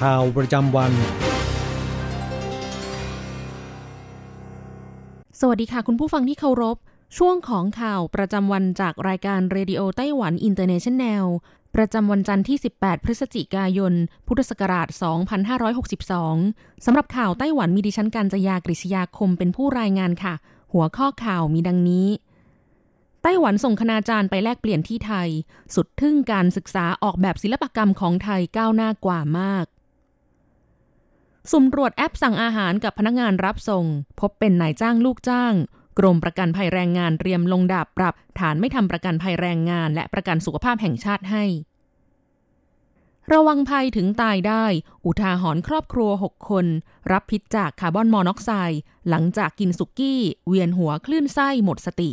ข่าวประจำวัน สวัสดีค่ะคุณผู้ฟังที่เคารพ ช่วงของข่าวประจำวันจากรายการ Radio Taiwan International ประจำวันจันทร์ที่ 18 พฤศจิกายน พุทธศักราช 2562 สำหรับข่าวไต้หวันมีดิฉันการจยากริชยาคมเป็นผู้รายงานค่ะ หัวข้อข่าวมีดังนี้ไต้หวันส่งคณาจารย์ไปแลกเปลี่ยนที่ไทย สุดทึ่งการศึกษาออกแบบศิลปกรรมของไทยก้าวหน้ากว่ามาก สุ่มตรวจแอปสั่งอาหารกับพนักงานรับส่ง พบเป็นนายจ้างลูกจ้าง กรมประกันภัยแรงงานเตรียมลงดาบปรับ ฐานไม่ทำประกันภัยแรงงาน และประกันสุขภาพแห่งชาติให้ ระวังภัยถึงตายได้ อุทาหรณ์ครอบครัว 6 คน รับพิษจากคาร์บอนมอนอกไซด์หลังจากกินสุกี้ เวียนหัวคลื่นไส้หมดสติ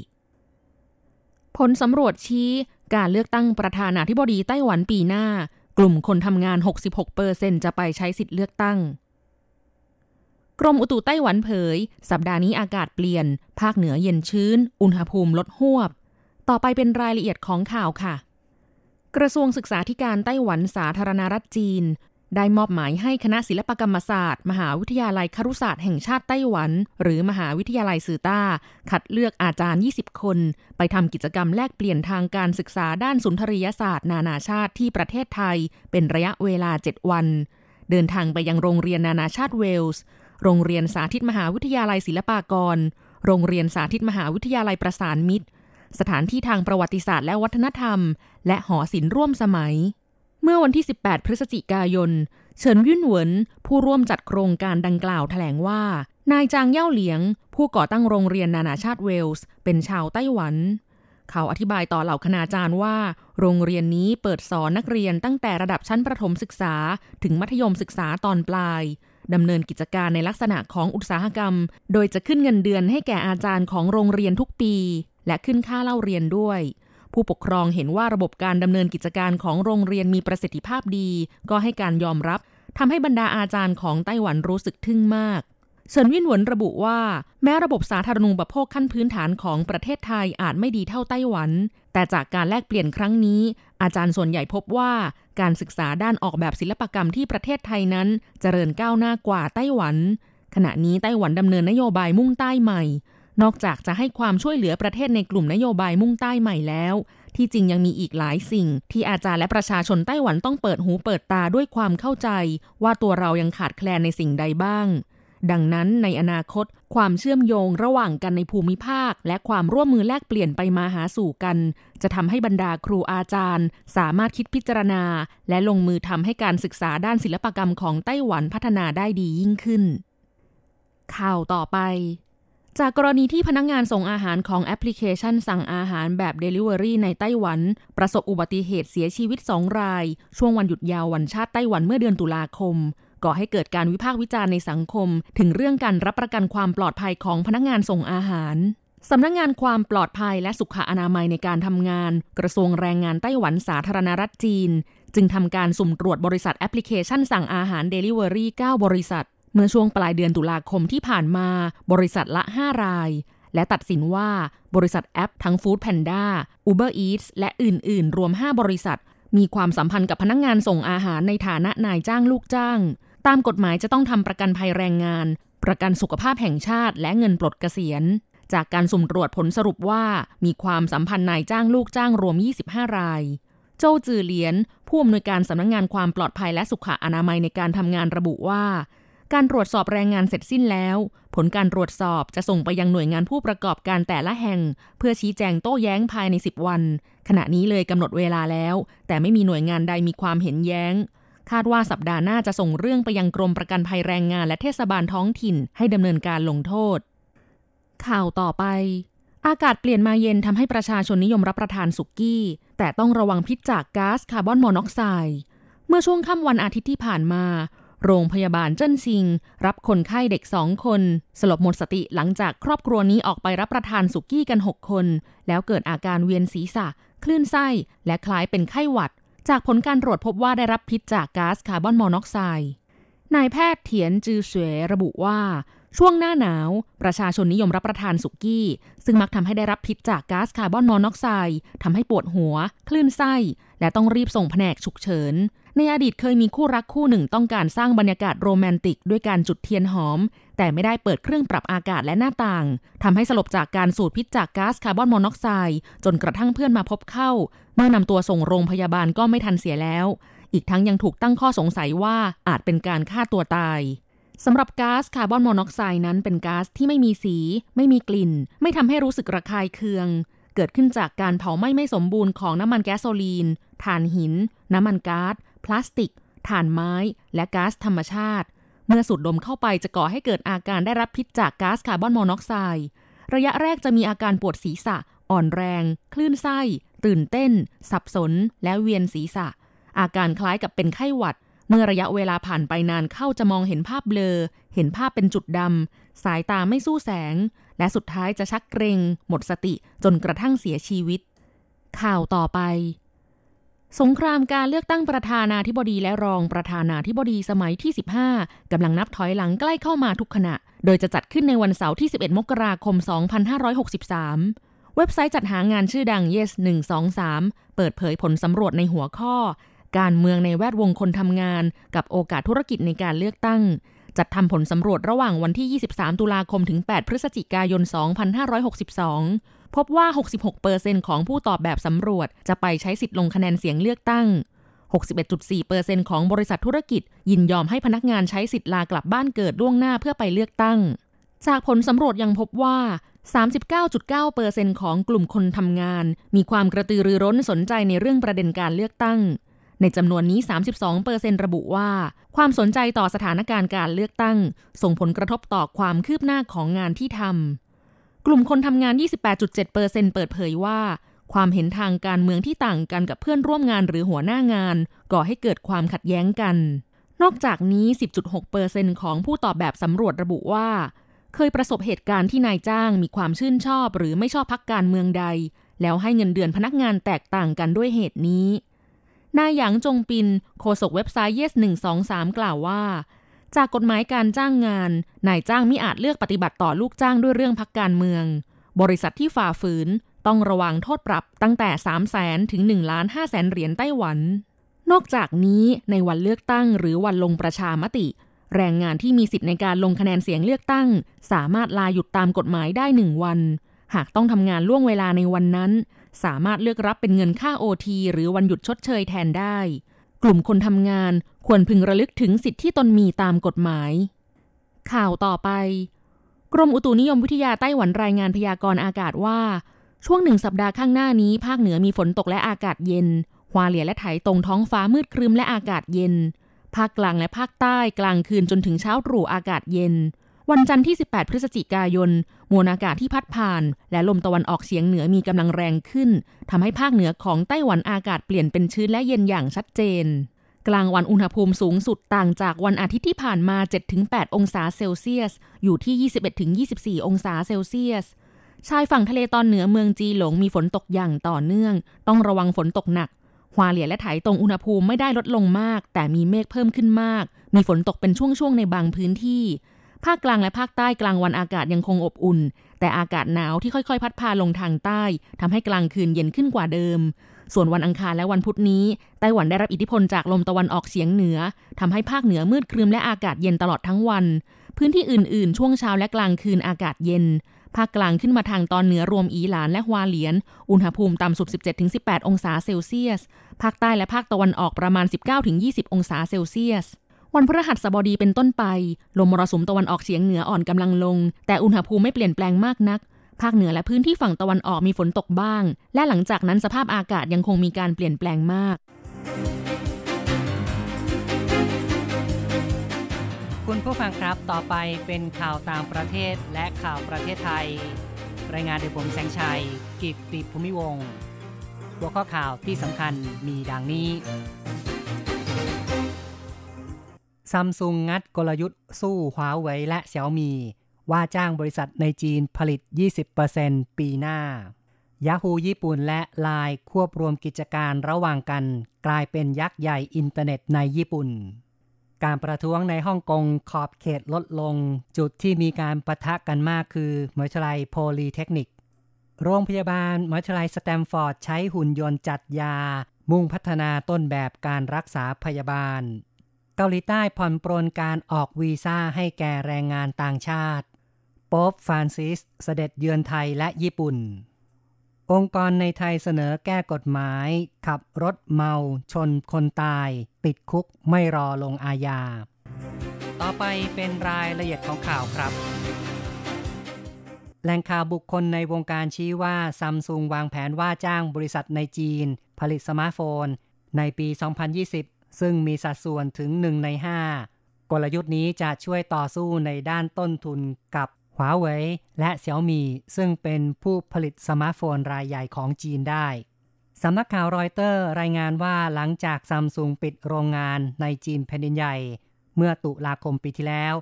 ผลสำรวจชี้การเลือกตั้งประธานาธิบดีไต้หวันปีหน้า กลุ่มคนทำงาน 66%จะไปใช้สิทธิ์เลือกตั้ง กรมอุตุไต้หวันเผย สัปดาห์นี้อากาศเปลี่ยน ภาคเหนือเย็นชื้น อุณหภูมิลดหวบ ต่อไปเป็นรายละเอียดของข่าวค่ะ กระทรวงศึกษาธิการไต้หวันสาธารณรัฐจีน ได้มอบหมายให้คณะศิลปกรรมศาสตร์ มหาวิทยาลัยครุศาสตร์แห่งชาติไต้หวัน หรือมหาวิทยาลัยสื่อต้า คัดเลือกอาจารย์ 20 คน ไปทำกิจกรรมแลกเปลี่ยนทางการศึกษาด้านสุนทรียศาสตร์ นานาชาติที่ประเทศไทย เป็นระยะเวลา 7 วัน เดินทางไปยังโรงเรียนนานาชาติเวลส์ โรงเรียนสาธิตมหาวิทยาลัยศิลปากร โรงเรียนสาธิตมหาวิทยาลัยประสานมิตร สถานที่ทางประวัติศาสตร์และวัฒนธรรม และหอศิลป์ร่วมสมัย เมื่อวันที่ 18 พฤศจิกายน เฉินยุ่นเหวินผู้ร่วมจัดโครงการดังกล่าวแถลงว่า นายจางเย่าเหลียง ผู้ก่อตั้งโรงเรียนนานาชาติเวลส์ เป็นชาวไต้หวันเขาอธิบายต่อเหล่าคณาจารย์ว่า โรงเรียนนี้เปิดสอนนักเรียนตั้งแต่ระดับชั้นประถมศึกษา ถึงมัธยมศึกษาตอนปลาย ดำเนินกิจการในลักษณะของอุตสาหกรรม โดยจะขึ้นเงินเดือนให้แก่อาจารย์ของโรงเรียนทุกปี และขึ้นค่าเล่าเรียนด้วย ผู้ปกครองเห็นว่าระบบการดำเนินกิจการของโรงเรียนมีประสิทธิภาพดี ก็ให้การยอมรับทำให้บรรดาอาจารย์ของไต้หวันรู้สึกทึ่งมากเฉินวินหวนระบุว่า แม้ระบบสาธารณูปโภคขั้นพื้นฐานของประเทศไทยอาจไม่ดีเท่าไต้หวัน แต่จากการแลกเปลี่ยนครั้งนี้ อาจารย์ส่วนใหญ่พบว่าการศึกษาด้านออกแบบศิลปกรรมที่ประเทศไทยนั้นเจริญก้าวหน้ากว่าไต้หวัน ขณะนี้ไต้หวันดำเนินนโยบายมุ่งใต้ใหม่ นอกจากจะให้ความช่วยเหลือประเทศในกลุ่มนโยบายมุ่งใต้ใหม่แล้ว ที่จริงยังมีอีกหลายสิ่ง ที่อาจารย์และประชาชนไต้หวันต้องเปิดหูเปิดตาด้วยความเข้าใจ ว่าตัวเรายังขาดแคลนในสิ่งใดบ้าง ดังนั้นในอนาคต ความเชื่อมโยงระหว่างกันในภูมิภาค และความร่วมมือแลกเปลี่ยนไปมาหาสู่กัน จะทำให้บรรดาครูอาจารย์ สามารถคิดพิจารณา และลงมือทำให้การศึกษาด้านศิลปกรรมของไต้หวันพัฒนาได้ดียิ่งขึ้น ข่าวต่อไปจากกรณีที่พนักงงานส่งอาหารของแอปพลิเคชันสั่งอาหารแบบ Delivery ในไต้หวัน ประสบอุบัติเหตุเสียชีวิต 2 ราย ช่วงวันหยุดยาววันชาติไต้หวันเมื่อเดือนตุลาคม ก่อให้เกิดการวิพากษ์วิจารณ์ในสังคม ถึงเรื่องการรับประกันความปลอดภัยของพนักงานส่งอาหารสำนักงงานความปลอดภัยและสุขอนามัยในการทำงาน กระทรวงแรงงานไต้หวันสาธารณรัฐจีน จึงทำการสุ่มตรวจบริษัทแอปพลิเคชันสั่งอาหาร Delivery 9 บริษัท เมื่อช่วงปลายเดือนตุลาคมที่ผ่านมา บริษัทละ 5 ราย และตัดสินว่าบริษัทแอปทั้ง Food Panda Uber Eats และอื่น ๆ รวม 5 บริษัท มีความสัมพันธ์กับพนักงงานส่งอาหารในฐานะนายจ้างลูกจ้าง ตามกฎหมายจะต้องทำประกันภัยแรงงาน ประกันสุขภาพแห่งชาติ และเงินปลดเกษียณ จากการสุ่มตรวจผลสรุปว่า มีความสัมพันธ์นายจ้างลูกจ้างรวม 25 ราย โจจือเหลียน ผู้อำนวยการสำนักงงานความปลอดภัยและสุขอนามัยในการทำงานระบุว่า การตรวจสอบแรงงานเสร็จสิ้นแล้ว ผลการตรวจสอบจะส่งไปยังหน่วยงานผู้ประกอบการแต่ละแห่ง เพื่อชี้แจงโต้แย้งภายใน 10 วัน ขณะนี้เลยกำหนดเวลาแล้ว แต่ไม่มีหน่วยงานใดมีความเห็นแย้ง คาดว่าสัปดาห์หน้าจะส่งเรื่องไปยังกรมประกันภัยแรงงานและเทศบาลท้องถิ่นให้ดำเนินการลงโทษ ข่าวต่อไป อากาศเปลี่ยนมาเย็นทำให้ประชาชนนิยมรับประทานสุกี้ แต่ต้องระวังพิษจากก๊าซคาร์บอนมอนอกไซด์เมื่อช่วงค่ำวันอาทิตย์ที่ผ่านมา โรงพยาบาลเจิ้นซิง รับคนไข้เด็กสองคน สลบหมดสติหลังจากครอบครัวนี้ออกไปรับประทานสุกี้กัน 6 คน แล้วเกิดอาการเวียนศีรษะ คลื่นไส้ และคล้ายเป็นไข้หวัด จากผลการตรวจพบว่าได้รับพิษจากก๊าซคาร์บอนมอนอกไซด์นายแพทย์เถียนจือเสวยระบุว่า ช่วงหน้าหนาว ประชาชนนิยมรับประทานสุกี้ ซึ่งมักทำให้ได้รับพิษจากก๊าซคาร์บอนมอนอกไซด์ทำให้ปวดหัว คลื่นไส้ และต้องรีบส่งแผนกฉุกเฉิน ในอดีตเคยมีคู่รักคู่หนึ่งต้องการสร้างบรรยากาศโรแมนติก ด้วยการจุดเทียนหอม แต่ไม่ได้เปิดเครื่องปรับอากาศและหน้าต่างทำให้สลบจากการสูดพิษจากก๊าซคาร์บอนมอนอกไซด์จนกระทั่งเพื่อนมาพบเข้า เมื่อนำตัวส่งโรงพยาบาลก็ไม่ทันเสียแล้ว อีกทั้งยังถูกตั้งข้อสงสัยว่าอาจเป็นการฆ่าตัวตายสำหรับก๊าซคาร์บอนมอนอกไซด์นั้นเป็นก๊าซที่ไม่มีสี ไม่มีกลิ่น ไม่ทำให้รู้สึกระคายเคือง เกิดขึ้นจากการเผาไหม้ไม่สมบูรณ์ของน้ำมันแก๊สโซลีนถ่านหิน น้ำมันก๊าซพลาสติกถ่านไม้ และก๊าซธรรมชาติ เมื่อสูดดมเข้าไปจะก่อให้เกิดอาการได้รับพิษจากก๊าซคาร์บอนมอนอกไซด์ ระยะแรกจะมีอาการปวดศีรษะ อ่อนแรง คลื่นไส้ ตื่นเต้น สับสน และเวียนศีรษะ อาการคล้ายกับเป็นไข้หวัด เมื่อระยะเวลาผ่านไปนานเข้าจะมองเห็นภาพเบลอ เห็นภาพเป็นจุดดำ สายตาไม่สู้แสง และสุดท้ายจะชักเกรง หมดสติจนกระทั่งเสียชีวิต ข่าวต่อไป สงครามการเลือกตั้งประธานาธิบดีและรองประธานาธิบดีสมัยที่ 15 กำลังนับถอยหลังใกล้เข้ามาทุกขณะ โดยจะจัดขึ้นในวันเสาร์ที่ 11 มกราคม 2563 เว็บไซต์จัดหางานชื่อดัง Yes 123 เปิดเผยผลสำรวจในหัวข้อ การเมืองในแวดวงคนทำงาน กับโอกาสธุรกิจในการเลือกตั้ง จัดทำผลสำรวจระหว่างวันที่ 23 ตุลาคมถึง 8 พฤศจิกายน 2562 พบว่า 66%ของผู้ตอบแบบสำรวจจะไปใช้สิทธิ์ลงคะแนนเสียงเลือกตั้ง 61.4%ของบริษัทธุรกิจ ยินยอมให้พนักงานใช้สิทธิ์ลากลับบ้านเกิดล่วงหน้าเพื่อไปเลือกตั้ง จากผลสำรวจยังพบว่า 39.9%ของกลุ่มคนทำงาน มีความกระตือรือร้นสนใจในเรื่องประเด็นการเลือกตั้ง ในจำนวนนี้ 32%ระบุว่า ความสนใจต่อสถานการณ์การเลือกตั้ง ส่งผลกระทบต่อความคืบหน้าของงานที่ทำ กลุ่มคนทำงาน 28.7%เปิดเผยว่า ความเห็นทางการเมืองที่ต่างกันกับเพื่อนร่วมงานหรือหัวหน้างาน ก่อให้เกิดความขัดแย้งกัน นอกจากนี้ 10.6%ของผู้ตอบแบบสำรวจระบุว่า เคยประสบเหตุการณ์ที่นายจ้างมีความชื่นชอบหรือไม่ชอบพักการเมืองใด แล้วให้เงินเดือนพนักงานแตกต่างกันด้วยเหตุนี้ นายหยางจงปิน โฆษกเว็บไซต์ Yes 123 กล่าวว่า จากกฎหมายการจ้างงาน นายจ้างมิอาจเลือกปฏิบัติต่อลูกจ้างด้วยเรื่องพักการเมือง บริษัทที่ฝ่าฝืนต้องระวังโทษปรับตั้งแต่ 3 0 0แสนถึง1ล้าน5แสนเหรียญไต้หวัน นอกจากนี้ในวันเลือกตั้งหรือวันลงประชามติ แรงงานที่มีสิทธิ์ในการลงคะแนนเสียงเลือกตั้ง สามารถลาหยุดตามกฎหมายได้หนึ่งวัน หากต้องทำงานล่วงเวลาในวันนั้น สามารถเลือกรับเป็นเงินค่าโอทีหรือวันหยุดชดเชยแทนได้ กลุ่มคนทำงานควรพึงระลึกถึงสิทธิที่ตนมีตามกฎหมาย ข่าวต่อไป กรมอุตุนิยมวิทยาไต้หวันรายงานพยากรณ์อากาศว่า ช่วงหนึ่งสัปดาห์ข้างหน้านี้ ภาคเหนือมีฝนตกและอากาศเย็นฮวาเหลียและไถตรงท้องฟ้ามืดครึ้มและอากาศเย็น ภาคกลางและภาคใต้กลางคืนจนถึงเช้าตรู่อากาศเย็น วันจันทร์ที่ 18 พฤศจิกายน มวลอากาศที่พัดผ่าน และลมตะวันออกเฉียงเหนือมีกำลังแรงขึ้นทำให้ภาคเหนือของไต้หวันอากาศเปลี่ยนเป็นชื้นและเย็นอย่างชัดเจน กลางวันอุณหภูมิสูงสุดต่างจากวันอาทิตย์ที่ผ่านมา 7-8 องศาเซลเซียส อยู่ที่ 21-24 องศาเซลเซียส ชายฝั่งทะเลตอนเหนือเมืองจีหลงมีฝนตกอย่างต่อเนื่อง ต้องระวังฝนตกหนักฮวาเหลียและไถตรงอุณหภูมิไม่ได้ลดลงมาก แต่มีเมฆเพิ่มขึ้นมาก มีฝนตกเป็นช่วงๆในบางพื้นที่ ภาคกลางและภาคใต้กลางวันอากาศยังคงอบอุ่น แต่อากาศหนาวที่ค่อยๆ พัดพาลงทางใต้ทำให้กลางคืนเย็นขึ้นกว่าเดิม ส่วนวันอังคารและวันพุธนี้ไต้หวันได้รับอิทธิพลจากลมตะวันออกเฉียงเหนือทำให้ภาคเหนือมืดครึมและอากาศเย็นตลอดทั้งวัน พื้นที่อื่นๆ ช่วงเช้าและกลางคืนอากาศเย็นภาคกลางขึ้นมาทางตอนเหนือรวมอีหลานและฮวาเหลียน อุณหภูมิต่ำสุด 17-18 องศาเซลเซียส ภาคใต้และภาคตะวันออกประมาณ 19-20 องศาเซลเซียส วันพฤหัสบดีเป็นต้นไป ลมมรสุมตะวันออกเฉียงเหนืออ่อนกำลังลง แต่อุณหภูมิไม่เปลี่ยนแปลงมากนัก ภาคเหนือและพื้นที่ฝั่งตะวันออกมีฝนตกบ้าง และหลังจากนั้นสภาพอากาศยังคงมีการเปลี่ยนแปลงมาก คุณผู้ฟังครับต่อไปเป็นข่าวต่างประเทศและข่าวประเทศไทย รายงานโดยผมแสงชัย กิตติภูมิวงหัวข้อข่าวที่สำคัญมีดังนี้ ซัมซุงงัดกลยุทธ์สู้หวาเวยและเสี่ยวมีว่าจ้างบริษัทในจีนผลิต 20%ปีหน้ายาฮูญี่ปุ่นและลายควบรวมกิจการระหว่างกัน กลายเป็นยักษ์ใหญ่อินเทอร์เน็ตในญี่ปุ่น การประท้วงในฮ่องกงขอบเขตลดลง จุดที่มีการปะทะกันมากคือมหาวิทยาลัยโพลีเทคนิค โรงพยาบาลมหาวิทยาลัยสแตนฟอร์ดใช้หุ่นยนต์จัดยา มุ่งพัฒนาต้นแบบการรักษาพยาบาล เกาหลีใต้ผ่อนปรนการออกวีซ่าให้แก่แรงงานต่างชาติ โป๊ปฟรานซิสเสด็จเยือนไทยและญี่ปุ่น องค์กรในไทยเสนอแก้กฎหมาย ขับรถเมาชนคนตาย ติดคุกไม่รอลงอาญา ต่อไปเป็นรายละเอียดของข่าวครับ แหล่งข่าวบุคคลในวงการชี้ว่าซัมซุงวางแผนว่าจ้างบริษัทในจีน ผลิตสมาร์ทโฟน ในปี 2020 ซึ่งมีสัดส่วนถึง 1 ใน 5 กลยุทธ์นี้จะช่วยต่อสู้ในด้านต้นทุนกับหัวเว่ยและเสี่ยวมี่ซึ่งเป็นผู้ผลิตสมาร์ทโฟนรายใหญ่ของจีนได้สำนักข่าวรอยเตอร์รายงานว่าหลังจากซัมซุงปิดโรงงานในจีนแผ่นดินใหญ่ เมื่อตุลาคมปีที่แล้ว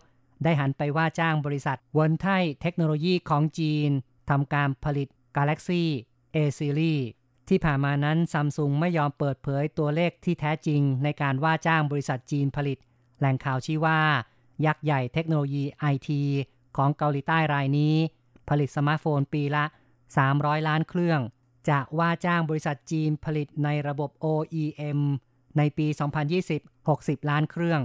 ได้หันไปว่าจ้างบริษัทเวินไทเทคโนโลยีของจีนทำการผลิต Galaxy A Series ที่ผ่านมานั้นซัมซุงไม่ยอมเปิดเผยตัวเลขที่แท้จริงในการว่าจ้างบริษัทจีนผลิต แหล่งข่าวชี้ว่า ยักษ์ใหญ่เทคโนโลยีไอทีของเกาหลีใต้รายนี้ ผลิตสมาร์ทโฟนปีละ 300 ล้านเครื่อง จะว่าจ้างบริษัทจีนผลิตในระบบ OEM ในปี 2020 60 ล้านเครื่อง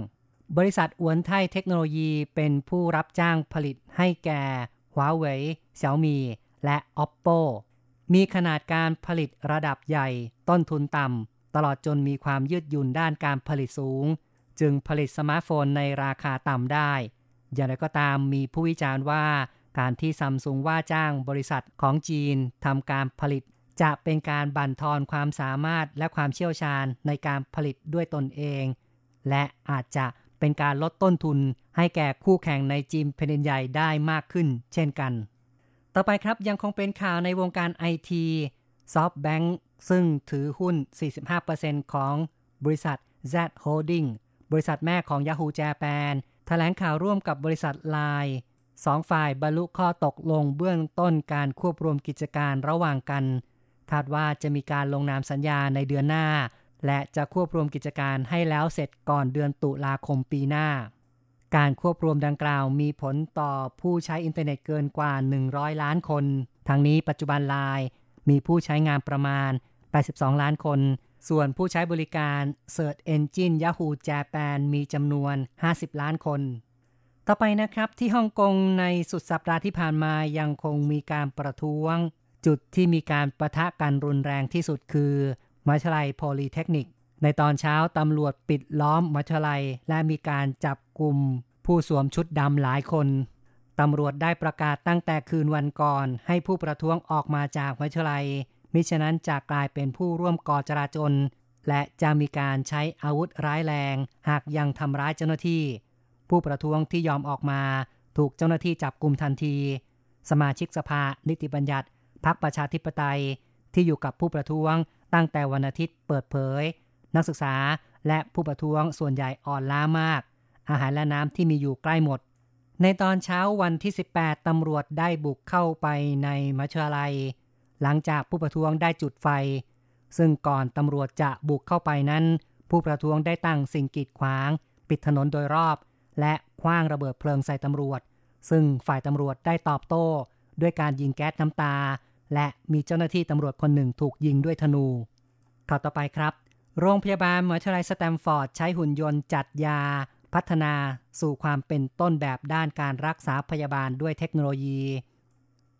บริษัทเวินไทเทคโนโลยีเป็นผู้รับจ้างผลิตให้แก่หัวเว่ยเสี่ยวมี่และ Oppo มีขนาดการผลิตระดับใหญ่ ต้นทุนต่ำ ตลอดจนมีความยืดหยุ่นด้านการผลิตสูง จึงผลิตสมาร์ทโฟนในราคาต่ำได้ อย่างไรก็ตามมีผู้วิจารณ์ว่า การที่ซัมซุงว่าจ้างบริษัทของจีนทำการผลิต จะเป็นการบั่นทอนความสามารถและความเชี่ยวชาญในการผลิตด้วยตนเอง และอาจจะเป็นการลดต้นทุนให้แก่คู่แข่งในจีนแผ่นใหญ่ได้มากขึ้น เช่นกัน ต่อไปครับยังคงเป็นข่าวในวงการไอทีซอฟต์แบงค์ซึ่งถือหุ้น 45%ของบริษัท Z Holding บริษัทแม่ของ Yahoo Japan แถลงข่าวร่วมกับบริษัทไลน์สองฝ่ายบรรลุข้อตกลงเบื้องต้นการควบรวมกิจการระหว่างกัน คาดว่าจะมีการลงนามสัญญาในเดือนหน้า และจะควบรวมกิจการให้แล้วเสร็จก่อนเดือนตุลาคมปีหน้า การควบรวมดังกล่าวมีผลต่อผู้ใช้อินเทอร์เน็ตเกินกว่า 100 ล้านคน ทั้งนี้ปัจจุบันไลน์มีผู้ใช้งานประมาณ 82 ล้านคน ส่วนผู้ใช้บริการ Search Engine Yahoo Japan มีจำนวน 50 ล้านคน ต่อไปนะครับที่ฮ่องกงในสุดสัปดาห์ที่ผ่านมายังคงมีการประท้วง จุดที่มีการปะทะกันรุนแรงที่สุดคือมหาวิทยาลัยโพลีเทคนิค ในตอนเช้าตำรวจปิดล้อมมัชลัย และมีการจับกลุ่มผู้สวมชุดดำหลายคนตำรวจได้ประกาศตั้งแต่คืนวันก่อน ให้ผู้ประท้วงออกมาจากมัชลัย มิฉะนั้นจะกลายเป็นผู้ร่วมก่อจราจน และจะมีการใช้อาวุธร้ายแรง หากยังทำร้ายเจ้าหน้าที่ ผู้ประท้วงที่ยอมออกมา ถูกเจ้าหน้าที่จับกลุ่มทันที สมาชิกสภานิติบัญญัติพรรคประชาธิปไตยที่อยู่กับผู้ประท้วงตั้งแต่วันอาทิตย์เปิดเผย นักศึกษาและผู้ประท้วงส่วนใหญ่อ่อนล้ามาก อาหารและน้ำที่มีอยู่ใกล้หมด ในตอนเช้าวันที่ 18 ตำรวจได้บุกเข้าไปในมัชาลัย หลังจากผู้ประท้วงได้จุดไฟ ซึ่งก่อนตำรวจจะบุกเข้าไปนั้น ผู้ประท้วงได้ตั้งสิ่งกีดขวาง ปิดถนนโดยรอบ และคว้างระเบิดเพลิงใส่ตำรวจ ซึ่งฝ่ายตำรวจได้ตอบโต้ ด้วยการยิงแก๊สน้ำตา และมีเจ้าหน้าที่ตำรวจคนหนึ่งถูกยิงด้วยธนูข่าวต่อไปครับ โรงพยาบาลมหาวิทยาลัยสแตนฟอร์ดใช้หุ่นยนต์จัดยา พัฒนาสู่ความเป็นต้นแบบด้านการรักษาพยาบาลด้วยเทคโนโลยี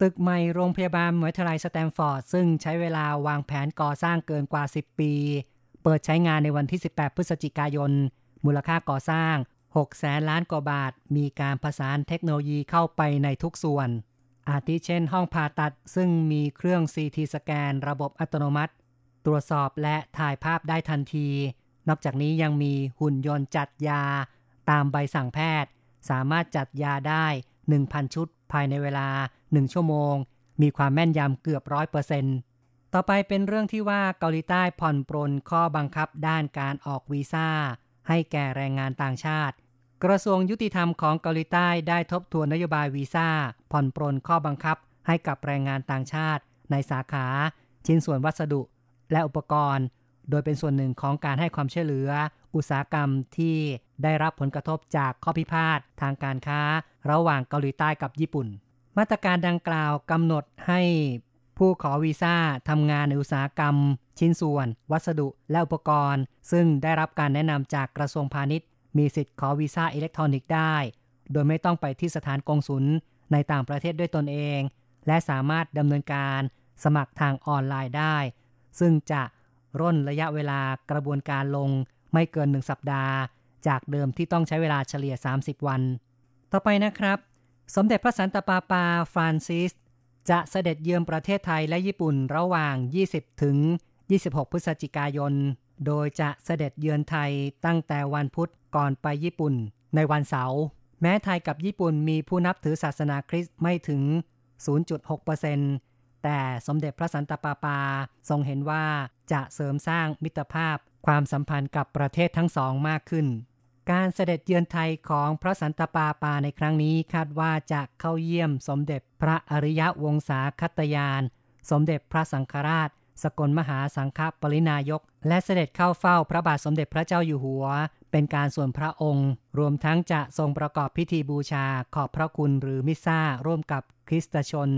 ตึกใหม่โรงพยาบาลมหาวิทยาลัยสแตนฟอร์ดซึ่งใช้เวลาวางแผนก่อสร้างเกินกว่า 10 ปี เปิดใช้งานในวันที่ 18 พฤศจิกายน มูลค่าก่อสร้าง 6 แสนล้านกว่าบาท มีการผสานเทคโนโลยีเข้าไปในทุกส่วน อาทิเช่น ห้องผ่าตัดซึ่งมีเครื่อง CT สแกน ระบบอัตโนมัติ ตรวจสอบและถ่ายภาพได้ทันที นอกจากนี้ยังมีหุ่นยนต์จัดยา ตามใบสั่งแพทย์ สามารถจัดยาได้ 1,000 ชุด ภายในเวลา 1 ชั่วโมง มีความแม่นยำเกือบร้อยเปอร์เซ็นต์ต่อไปเป็นเรื่องที่ว่าเกาหลีใต้ผ่อนปรนข้อบังคับด้านการออกวีซ่า ให้แก่แรงงานต่างชาติ กระทรวงยุติธรรมของเกาหลีใต้ได้ทบทวนนโยบายวีซ่า ผ่อนปรนข้อบังคับให้กับแรงงานต่างชาติ ในสาขา ชิ้นส่วนวัสดุ และอุปกรณ์ โดยเป็นส่วนหนึ่งของการให้ความช่วยเหลือ อุตสาหกรรมที่ได้รับผลกระทบจากข้อพิพาททางการค้า ระหว่างเกาหลีใต้กับญี่ปุ่น มาตรการดังกล่าวกำหนดให้ผู้ขอวีซ่าทำงานในอุตสาหกรรม ชิ้นส่วน วัสดุและอุปกรณ์ ซึ่งได้รับการแนะนำจากกระทรวงพาณิชย์ มีสิทธิ์ขอวีซ่าอิเล็กทรอนิกส์ได้ โดยไม่ต้องไปที่สถานกงสุลในต่างประเทศด้วยตนเอง และสามารถดำเนินการสมัครทางออนไลน์ได้ ซึ่งจะร่นระยะเวลากระบวนการลงไม่เกินหนึ่งสัปดาห์ จากเดิมที่ต้องใช้เวลาเฉลี่ย 30 วัน ต่อไปนะครับ สมเด็จพระสันตะปาปาฟรานซิส จะเสด็จเยือนประเทศไทยและญี่ปุ่นระหว่าง 20 ถึง 26 พฤศจิกายน โดยจะเสด็จเยือนไทยตั้งแต่วันพุธก่อนไปญี่ปุ่น ในวันเสาร์แม้ไทยกับญี่ปุ่นมีผู้นับถือศาสนาคริสต์ไม่ถึง 0.6% แต่สมเด็จพระสันตะปาปา ทรงเห็นว่าจะเสริมสร้างมิตรภาพความสัมพันธ์กับประเทศทั้งสองมากขึ้น การเสด็จเยือนไทยของพระสันตะปาปาในครั้งนี้คาดว่าจะเข้าเยี่ยมสมเด็จพระอริยวงศาคตยาน สมเด็จพระสังฆราช สกลมหาสังฆปรินายก และเสด็จเข้าเฝ้าพระบาทสมเด็จพระเจ้าอยู่หัว เป็นการส่วนพระองค์ รวมทั้งจะทรงประกอบพิธีบูชาขอบพระคุณหรือมิซ่าร่วมกับคริสตชน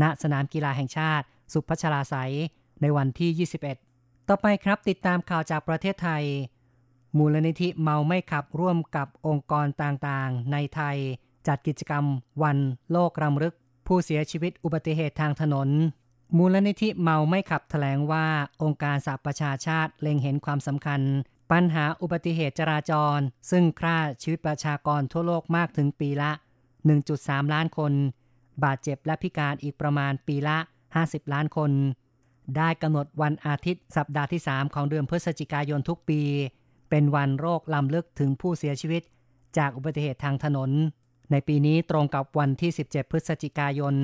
ณสนามกีฬาแห่งชาติ สุพัชลาไสยในวันที่ 21 ต่อไปครับติดตามข่าวจากประเทศไทย มูลนิธิเมาไม่ขับร่วมกับองค์กรต่างๆ ในไทย จัดกิจกรรม วันโลกรำลึก ผู้เสียชีวิตอุบัติเหตุทางถนน มูลนิธิเมาไม่ขับแถลงว่าองค์การสหประชาชาติเล็งเห็นความสำคัญ ปัญหาอุบัติเหตุจราจร ซึ่งฆ่าชีวิตประชากรทั่วโลกมากถึงปีละ 1.3 ล้านคน บาดเจ็บและพิการอีกประมาณปีละ 50 ล้านคน ได้กำหนดวันอาทิตย์สัปดาห์ที่ 3 ของเดือนพฤศจิกายนทุกปี เป็นวันโรคลำลึกถึงผู้เสียชีวิต จากอุบัติเหตุทางถนน ในปีนี้ตรงกับวันที่ 17 พฤศจิกายน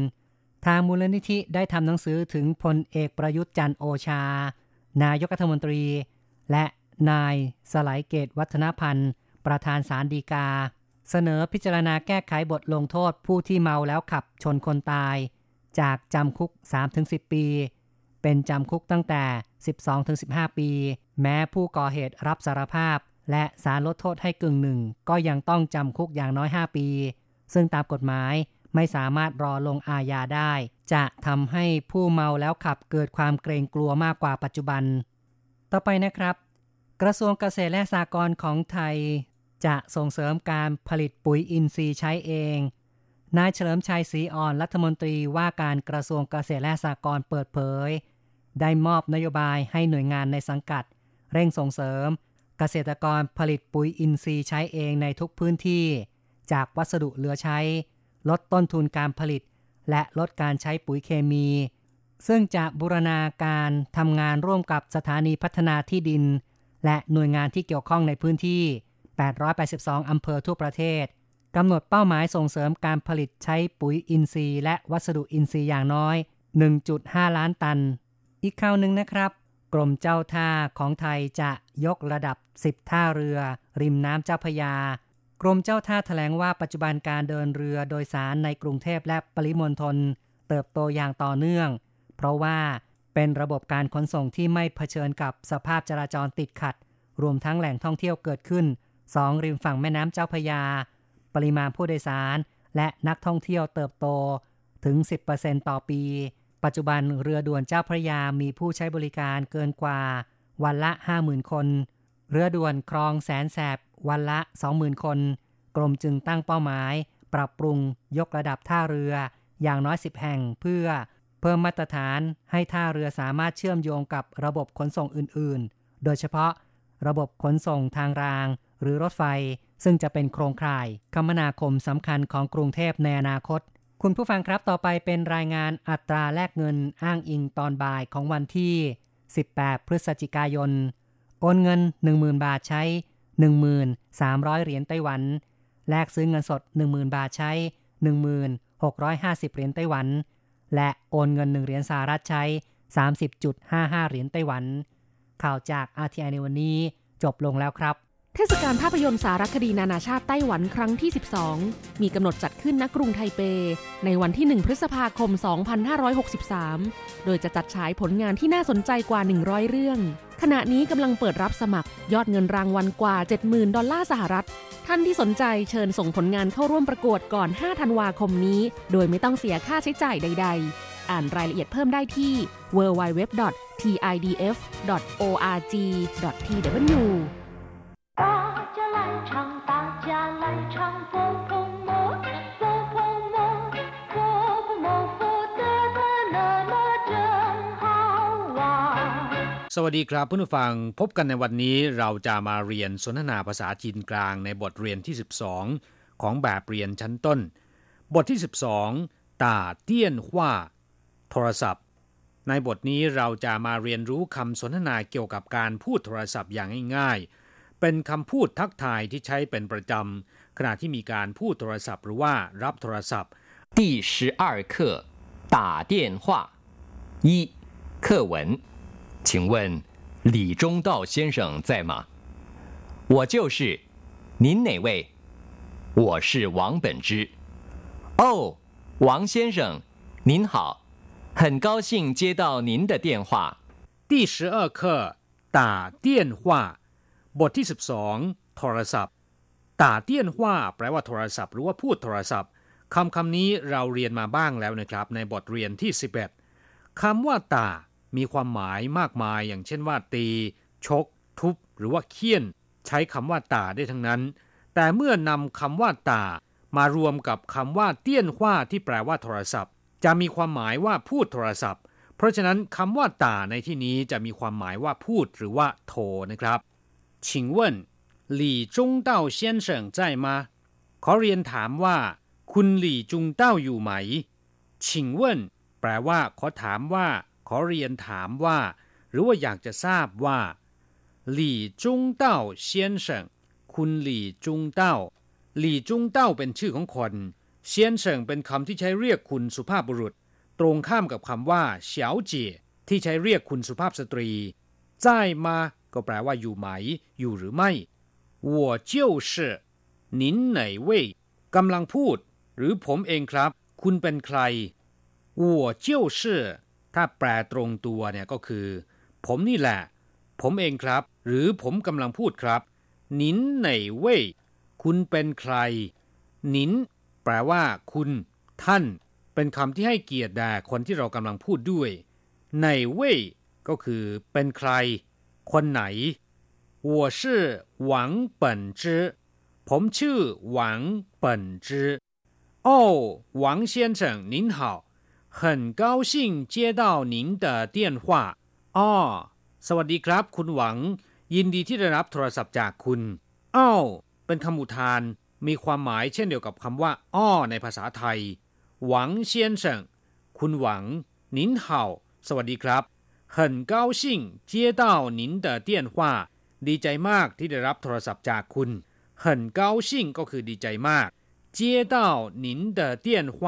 ทางมูลนิธิได้ทำหนังสือถึงพลเอกประยุทธ์จันโอชา นายกรัฐมนตรี และนายสไลเกตวัฒนพันธ์ ประธานศาลฎีกา เสนอพิจารณาแก้ไขบทลงโทษผู้ที่เมาแล้วขับชนคนตาย จากจำคุก 3-10 ปี เป็นจำคุกตั้งแต่ 12-15 ปี แม้ผู้ก่อเหตุรับสารภาพ และสารลดโทษให้กึ่งหนึ่ง ก็ยังต้องจำคุกอย่างน้อย 5 ปี ซึ่งตามกฎหมายไม่สามารถรอลงอาญาได้ จะทำให้ผู้เมาแล้วขับเกิดความเกรงกลัวมากกว่าปัจจุบัน ต่อไปนะครับ กระทรวงเกษตรและสหกรณ์ของไทย จะส่งเสริมการผลิตปุ๋ยอินทรีย์ใช้เอง นายเฉลิมชัยศรีอ่อนรัฐมนตรีว่าการกระทรวงเกษตรและสหกรณ์เปิดเผย ได้มอบนโยบายให้หน่วยงานในสังกัด เร่งส่งเสริม เกษตรกรผลิตปุ๋ยอินทรีย์ใช้เองในทุกพื้นที่ จากวัสดุเหลือใช้ ลดต้นทุนการผลิต และลดการใช้ปุ๋ยเคมี ซึ่งจะบูรณาการทำงานร่วมกับสถานีพัฒนาที่ดิน และหน่วยงานที่เกี่ยวข้องในพื้นที่ 882 อำเภอทั่วประเทศกำหนดเป้าหมายส่งเสริมการผลิตใช้ปุ๋ยอินทรีย์และวัสดุอินทรีย์อย่างน้อย 1.5 ล้านตัน อีกข่าวหนึ่งนะครับ กรมเจ้าท่าของไทยจะยกระดับ 10 ท่าเรือ ริมน้ำเจ้าพระยากรมเจ้าท่าแถลงว่าปัจจุบันการเดินเรือโดยสารในกรุงเทพและปริมณฑลเติบโตอย่างต่อเนื่อง เพราะว่าเป็นระบบการขนส่งที่ไม่เผชิญกับสภาพจราจรติดขัด รวมทั้งแหล่งท่องเที่ยวเกิดขึ้น สองริมฝั่งแม่น้ำเจ้าพระยา ปริมาณผู้โดยสาร และนักท่องเที่ยวเติบโตถึง 10%ต่อปี ปัจจุบันเรือด่วนเจ้าพระยามีผู้ใช้บริการเกินกว่า วันละ 50,000 คน เรือด่วนคลองแสนแสบวันละ 20,000 คน กรมจึงตั้งเป้าหมาย ปรับปรุงยกระดับท่าเรืออย่างน้อย 10 แห่งเพื่อเพิ่มมาตรฐานให้ท่าเรือสามารถเชื่อมโยงกับระบบขนส่งอื่น ๆ โดยเฉพาะระบบขนส่งทางราง หรือรถไฟ ซึ่งจะเป็นโครงข่ายคมนาคมสำคัญของกรุงเทพในอนาคต คุณผู้ฟังครับต่อไปเป็นรายงานอัตราแลกเงินอ้างอิงตอนบ่ายของวันที่ 18 พฤศจิกายน โอนเงิน 10,000 บาทใช้ 1300 เหรียญไต้หวัน แลกซื้อเงินสด 10,000 บาทใช้ 1650 เหรียญไต้หวัน และโอนเงิน 1 เหรียญสหรัฐใช้ 30.55 เหรียญไต้หวัน ข่าวจาก RTI ในวันนี้จบลงแล้วครับ เทศกาลภาพยนตร์สารคดีนานาชาติไต้หวันครั้งที่ 12 มีกำหนดจัดขึ้นณกรุงไทเป ในวันที่ 1 พฤษภาคม 2563 โดยจะจัดฉายผลงานที่น่าสนใจกว่า 100 เรื่อง ขณะนี้กำลังเปิดรับสมัครยอดเงินรางวัลกว่า 70,000 ดอลลาร์สหรัฐ ท่านที่สนใจเชิญส่งผลงานเข้าร่วมประกวดก่อน 5 ธันวาคมนี้ โดยไม่ต้องเสียค่าใช้จ่ายใด ๆ อ่านรายละเอียดเพิ่มได้ที่ www.tidf.org.tw สวัสดีครับเพื่อนผู้ฟังพบกันในวันนี้เราจะมาเรียนสนทนาภาษาจีนกลางในบทเรียนที่ 12 ของแบบเรียนชั้นต้น บทที่ 12ตาเตี้ยนหว่าโทรศัพท์ ในบทนี้เราจะมาเรียนรู้คำสนทนาเกี่ยวกับการพูดโทรศัพท์อย่างง่ายๆ เป็นคำพูดทักทายที่ใช้เป็นประจำขณะที่มีการพูดโทรศัพท์หรือว่ารับโทรศัพท์ 第十二课打电话一课文， 请问李中道先生在吗？我就是，您哪位？我是王本之。哦，王先生，您好，很高兴接到您的电话。第十二课打电话บทที่ 12 โทรศัพท์ตาเตี้ยนหว่าแปลว่าโทรศัพท์หรือว่าพูดโทรศัพท์คำคำนี้เราเรียนมาบ้างแล้วนะครับ ในบทเรียนที่ 11คำว่าตา มีความหมายมากมายอย่างเช่นว่าตี ชก ทุบ หรือว่าเคี่ยน ใช้คำว่าตาได้ทั้งนั้น แต่เมื่อนำคำว่าตามารวมกับคำว่าเตี้ยนขว้าที่แปลว่าโทรศัพท์ จะมีความหมายว่าพูดโทรศัพท์ เพราะฉะนั้นคำว่าตาในที่นี้จะมีความหมายว่าพูดหรือว่าโทรนะครับ请问李中道先生在吗เซีาขอเรียนถามว่า คุณหลี่จงเต้าอยู่ไหม请问แปลว่าขอถามว่า ขอเรียนถามว่า หรือว่าอยากจะทราบว่าหลี่จุงเต้า先生คุณหลี่จุงเต้าหลี่จุงเต้าเป็นชื่อของคนเซียนเฉิงเป็นคำที่ใช้เรียกคุณสุภาพบุรุษ ตรงข้ามกับคำว่าเฉาเจี๋ยที่ใช้เรียกคุณสุภาพสตรี在吗ก็แปลว่าอยู่ไหม อยู่หรือไม่我就是您哪位กำลังพูด หรือผมเองครับ คุณเป็นใคร我就是 ถ้าแปลตรงตัวเนี่ยก็คือ ผมนี่แหละ ผมเองครับ หรือผมกำลังพูดครับ您哪位คุณเป็นใครนินแปลว่า คุณ ท่าน เป็นคำที่ให้เกียรติแด่คนที่เรากำลังพูดด้วยในเว่ยก็คือเป็นใคร คนไหน我是王本之ผมชื่อหวังเปิ่นจื้อโอ้หวัง先生您好 很高兴接到您的电话อ้อสวัสดีครับ คุณหวัง ยินดีที่ได้รับโทรศัพท์จากคุณอ้าวเป็นคำอุทาน มีความหมายเช่นเดียวกับคำว่า อ้อ ในภาษาไทย หวัง先生คุณหวัง您好สวัสดีครับ很高兴接到您的电话ดีใจมากที่ได้รับโทรศัพท์จากคุณ很高兴ก็คือดีใจมาก接到您的电话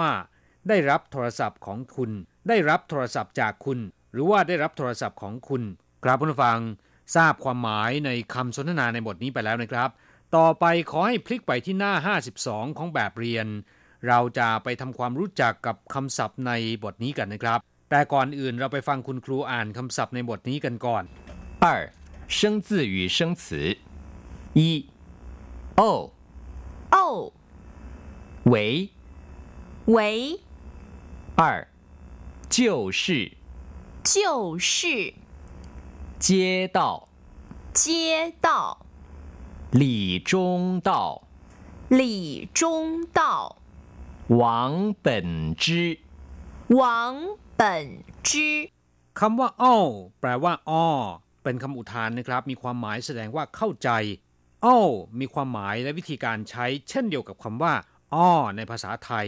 ได้รับโทรศัพท์ของคุณ ได้รับโทรศัพท์จากคุณ หรือว่าได้รับโทรศัพท์ของคุณครับผู้ฟัง ทราบความหมายในคำสนทนาในบทนี้ไปแล้วนะครับ ต่อไปขอให้พลิกไปที่หน้า 52 ของแบบเรียน เราจะไปทำความรู้จักกับคำศัพท์ในบทนี้กันนะครับ แต่ก่อนอื่นเราไปฟังคุณครูอ่านคำศัพท์ในบทนี้กันก่อน 二生字与生词一哦哦，为喂， 二就是就是街道街道，李中道李中道， 王本之王本之 คำว่าอ้อแปลว่าอ้อเป็นคำอุทานนะครับ มีความหมายแสดงว่าเข้าใจอ้อมีความหมายและวิธีการใช้ เช่นเดียวกับคำว่าอ้อในภาษาไทย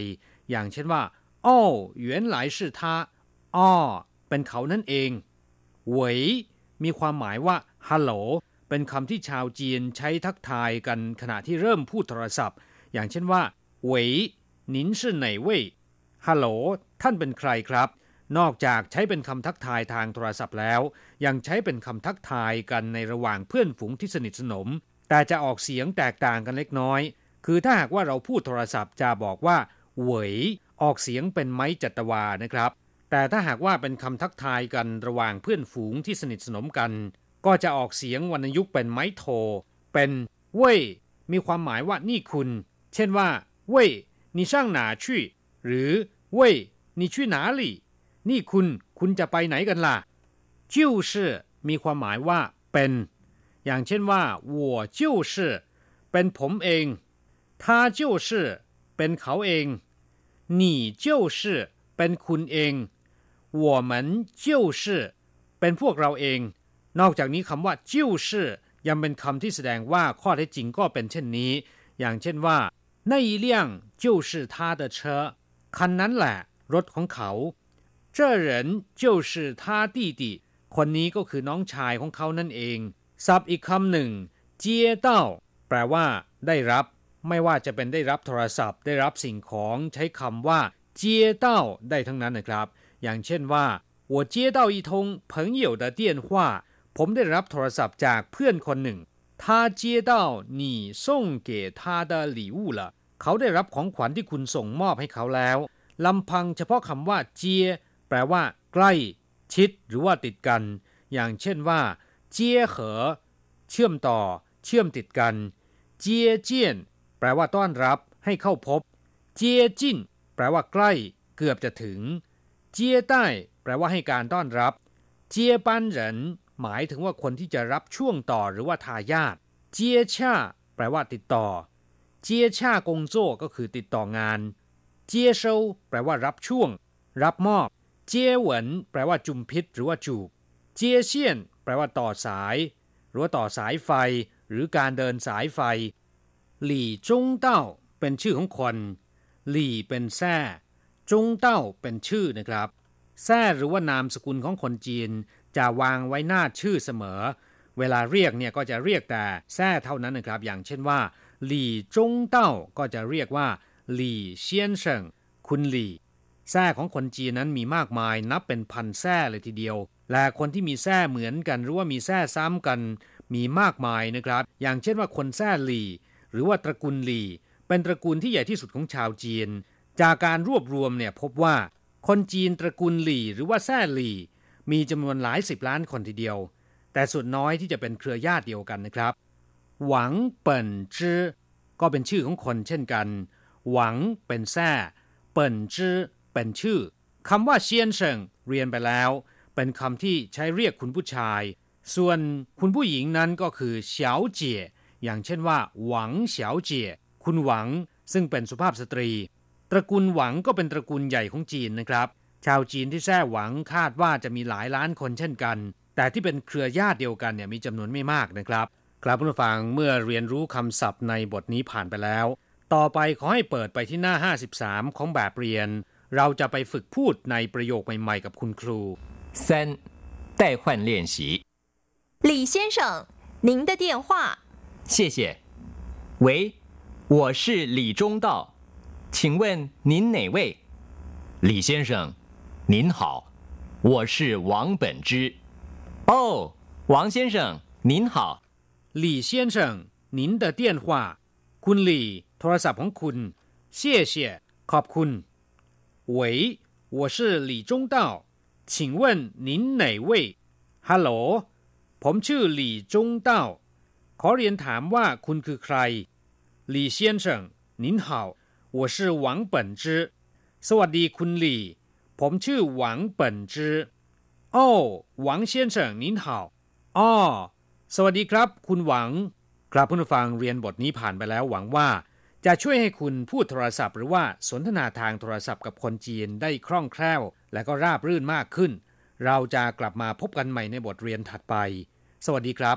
อย่างเช่นว่า อ้อ原来是他อ้อเป็นเขานั่นเองเหวยมีความหมายว่าฮัลโหลเป็นคำที่ชาวจีนใช้ทักทายกันขณะที่เริ่มพูดโทรศัพท์ อย่างเช่นว่าเหวยนิน是哪位ฮัลโหลท่านเป็นใครครับ นอกจากใช้เป็นคำทักทายทางโทรศัพท์แล้ว ยังใช้เป็นคำทักทายกันในระหว่างเพื่อนฝูงที่สนิทสนม แต่จะออกเสียงแตกต่างกันเล็กน้อย คือถ้าหากว่าเราพูดโทรศัพท์จะบอกว่าเหวย ออกเสียงเป็นไม้จัตวานะครับ แต่ถ้าหากว่าเป็นคำทักทายกันระหว่างเพื่อนฝูงที่สนิทสนมกัน ก็จะออกเสียงวรรณยุกต์เป็นไม้โท เป็นเว่ยมีความหมายว่านี่คุณ เช่นว่าเว่ย你上哪去หรือเว่ย你去哪里นี่คุณคุณจะไปไหนกันล่ะคือมีความหมายว่าเป็น อย่างเช่นว่าวัวคือเป็นผมเอง ท่าคือเป็นเขาเอง 你就是เป็นคุณเอง我们就是เป็นพวกเราเอง นอกจากนี้คำว่า就是ยังเป็นคำที่แสดงว่าข้อเท็จจริงก็เป็นเช่นนี้ อย่างเช่นว่า那一辆就是他的车คันนั้นแหละ รถของเขา这人就是他弟弟คนนี้ก็คือน้องชายของเขานั่นเองศัพท์อีกคำหนึ่ง接到แปลว่า ได้รับ ไม่ว่าจะเป็นได้รับโทรศัพท์ ได้รับสิ่งของใช้คำว่า接到ได้ทั้งนั้นนะครับ อย่างเช่นว่า我接到一通朋友的电话ผมได้รับโทรศัพท์จากเพื่อนคนหนึ่ง他接到你送给他的礼物了เขาได้รับของขวัญที่คุณส่งมอบให้เขาแล้วลำพังเฉพาะคำว่าเจียแปลว่า ใกล้ ชิด หรือว่าติดกัน อย่างเช่นว่า เจียเหอ เชื่อมต่อ เชื่อมติดกัน เจียเจียน แปลว่าต้อนรับให้เข้าพบ เจียจินแปลว่าใกล้ เกือบจะถึง เจียใต้ แปลว่าให้การต้อนรับ เจียปันเหรินหมายถึงว่าคนที่จะรับช่วงต่อหรือว่าทายาท เจียชาแปลว่าติดต่อ เจียชากงโจ้ก็คือติดต่องาน เจียเซาแปลว่ารับช่วง รับมอบ เจียเหวินแปลว่าจุมพิษหรือว่าจูบ เจียเซียน แปลว่าต่อสาย หรือว่าต่อสายไฟ หรือการเดินสายไฟ หลี่จงเต้าเป็นชื่อของคน หลี่เป็นแท่จงเต้าเป็นชื่อนะครับแท่หรือว่านามสกุลของคนจีน จะวางไว้หน้าชื่อเสมอ เวลาเรียกเนี่ยก็จะเรียกแต่แท่เท่านั้นนะครับ อย่างเช่นว่า หลี่จงเต้าก็จะเรียกว่า หลี่เซียนเฉิงคุณหลี่แท่ของคนจีนนั้นมีมากมายนับเป็นพันแท่เลยทีเดียว และคนที่มีแท่เหมือนกันหรือว่ามีแท่ซ้ำกัน มีมากมายนะครับ อย่างเช่นว่าคนแท่หลี่ หรือว่าตระกูลหลี่เป็นตระกูลที่ใหญ่ที่สุดของชาวจีน จากการรวบรวมเนี่ยพบว่าคนจีนตระกูลหลี่หรือว่าแท่หลี่มีจำนวนหลายสิบล้านคนทีเดียว แต่ส่วนน้อยที่จะเป็นเครือญาติเดียวกันนะครับ หวังเปิ่นจื้อก็เป็นชื่อของคนเช่นกัน หวังเป็นแท่เปิ่นจื้อเป็นชื่อคำว่าเซียนเฉิงเรียนไปแล้ว เป็นคำที่ใช้เรียกคุณผู้ชาย ส่วนคุณผู้หญิงนั้นก็คือเฉาเจี๋ย อย่างเช่นว่า หวังเฉาเจี๋ยคุณหวังซึ่งเป็นสุภาพสตรี ตระกูลหวังก็เป็นตระกูลใหญ่ของจีนนะครับ ชาวจีนที่แท้หวังคาดว่าจะมีหลายล้านคนเช่นกัน แต่ที่เป็นเครือญาติเดียวกันเนี่ยมีจำนวนไม่มากนะครับครับผู้ฟังเมื่อเรียนรู้คำศัพท์ในบทนี้ผ่านไปแล้ว ต่อไปขอให้เปิดไปที่หน้า 53 ของแบบเรียน เราจะไปฝึกพูดในประโยคใหม่ๆ กับคุณครู 三代换练习，李先生，您的电话。 谢谢。喂，我是李中道，请问您哪位？李先生，您好，我是王本之。哦，王先生，您好。 หลี่เซียนเฉิง您的电话คุณหลี่โทรศัพท์ของคุณ谢谢ขอบคุณ喂我是李中道请问您哪位ฮัลโหลผมชื่อหลี่จงเต้า ขอเรียนถามว่าคุณคือใครหลี่เซียนเฉิง您好我是王本之สวัสดีคุณหลี่ ผมชื่อหวังเปิ่นจื้อโอ้หวังเซียนเฉิง您好อ้อ สวัสดีครับ คุณหวัง ครับผู้ฟังเรียนบทนี้ผ่านไปแล้วหวังว่า จะช่วยให้คุณพูดโทรศัพท์หรือว่าสนทนาทางโทรศัพท์กับคนจีนได้คล่องแคล่ว และก็ราบรื่นมากขึ้น เราจะกลับมาพบกันใหม่ในบทเรียนถัดไป สวัสดีครับ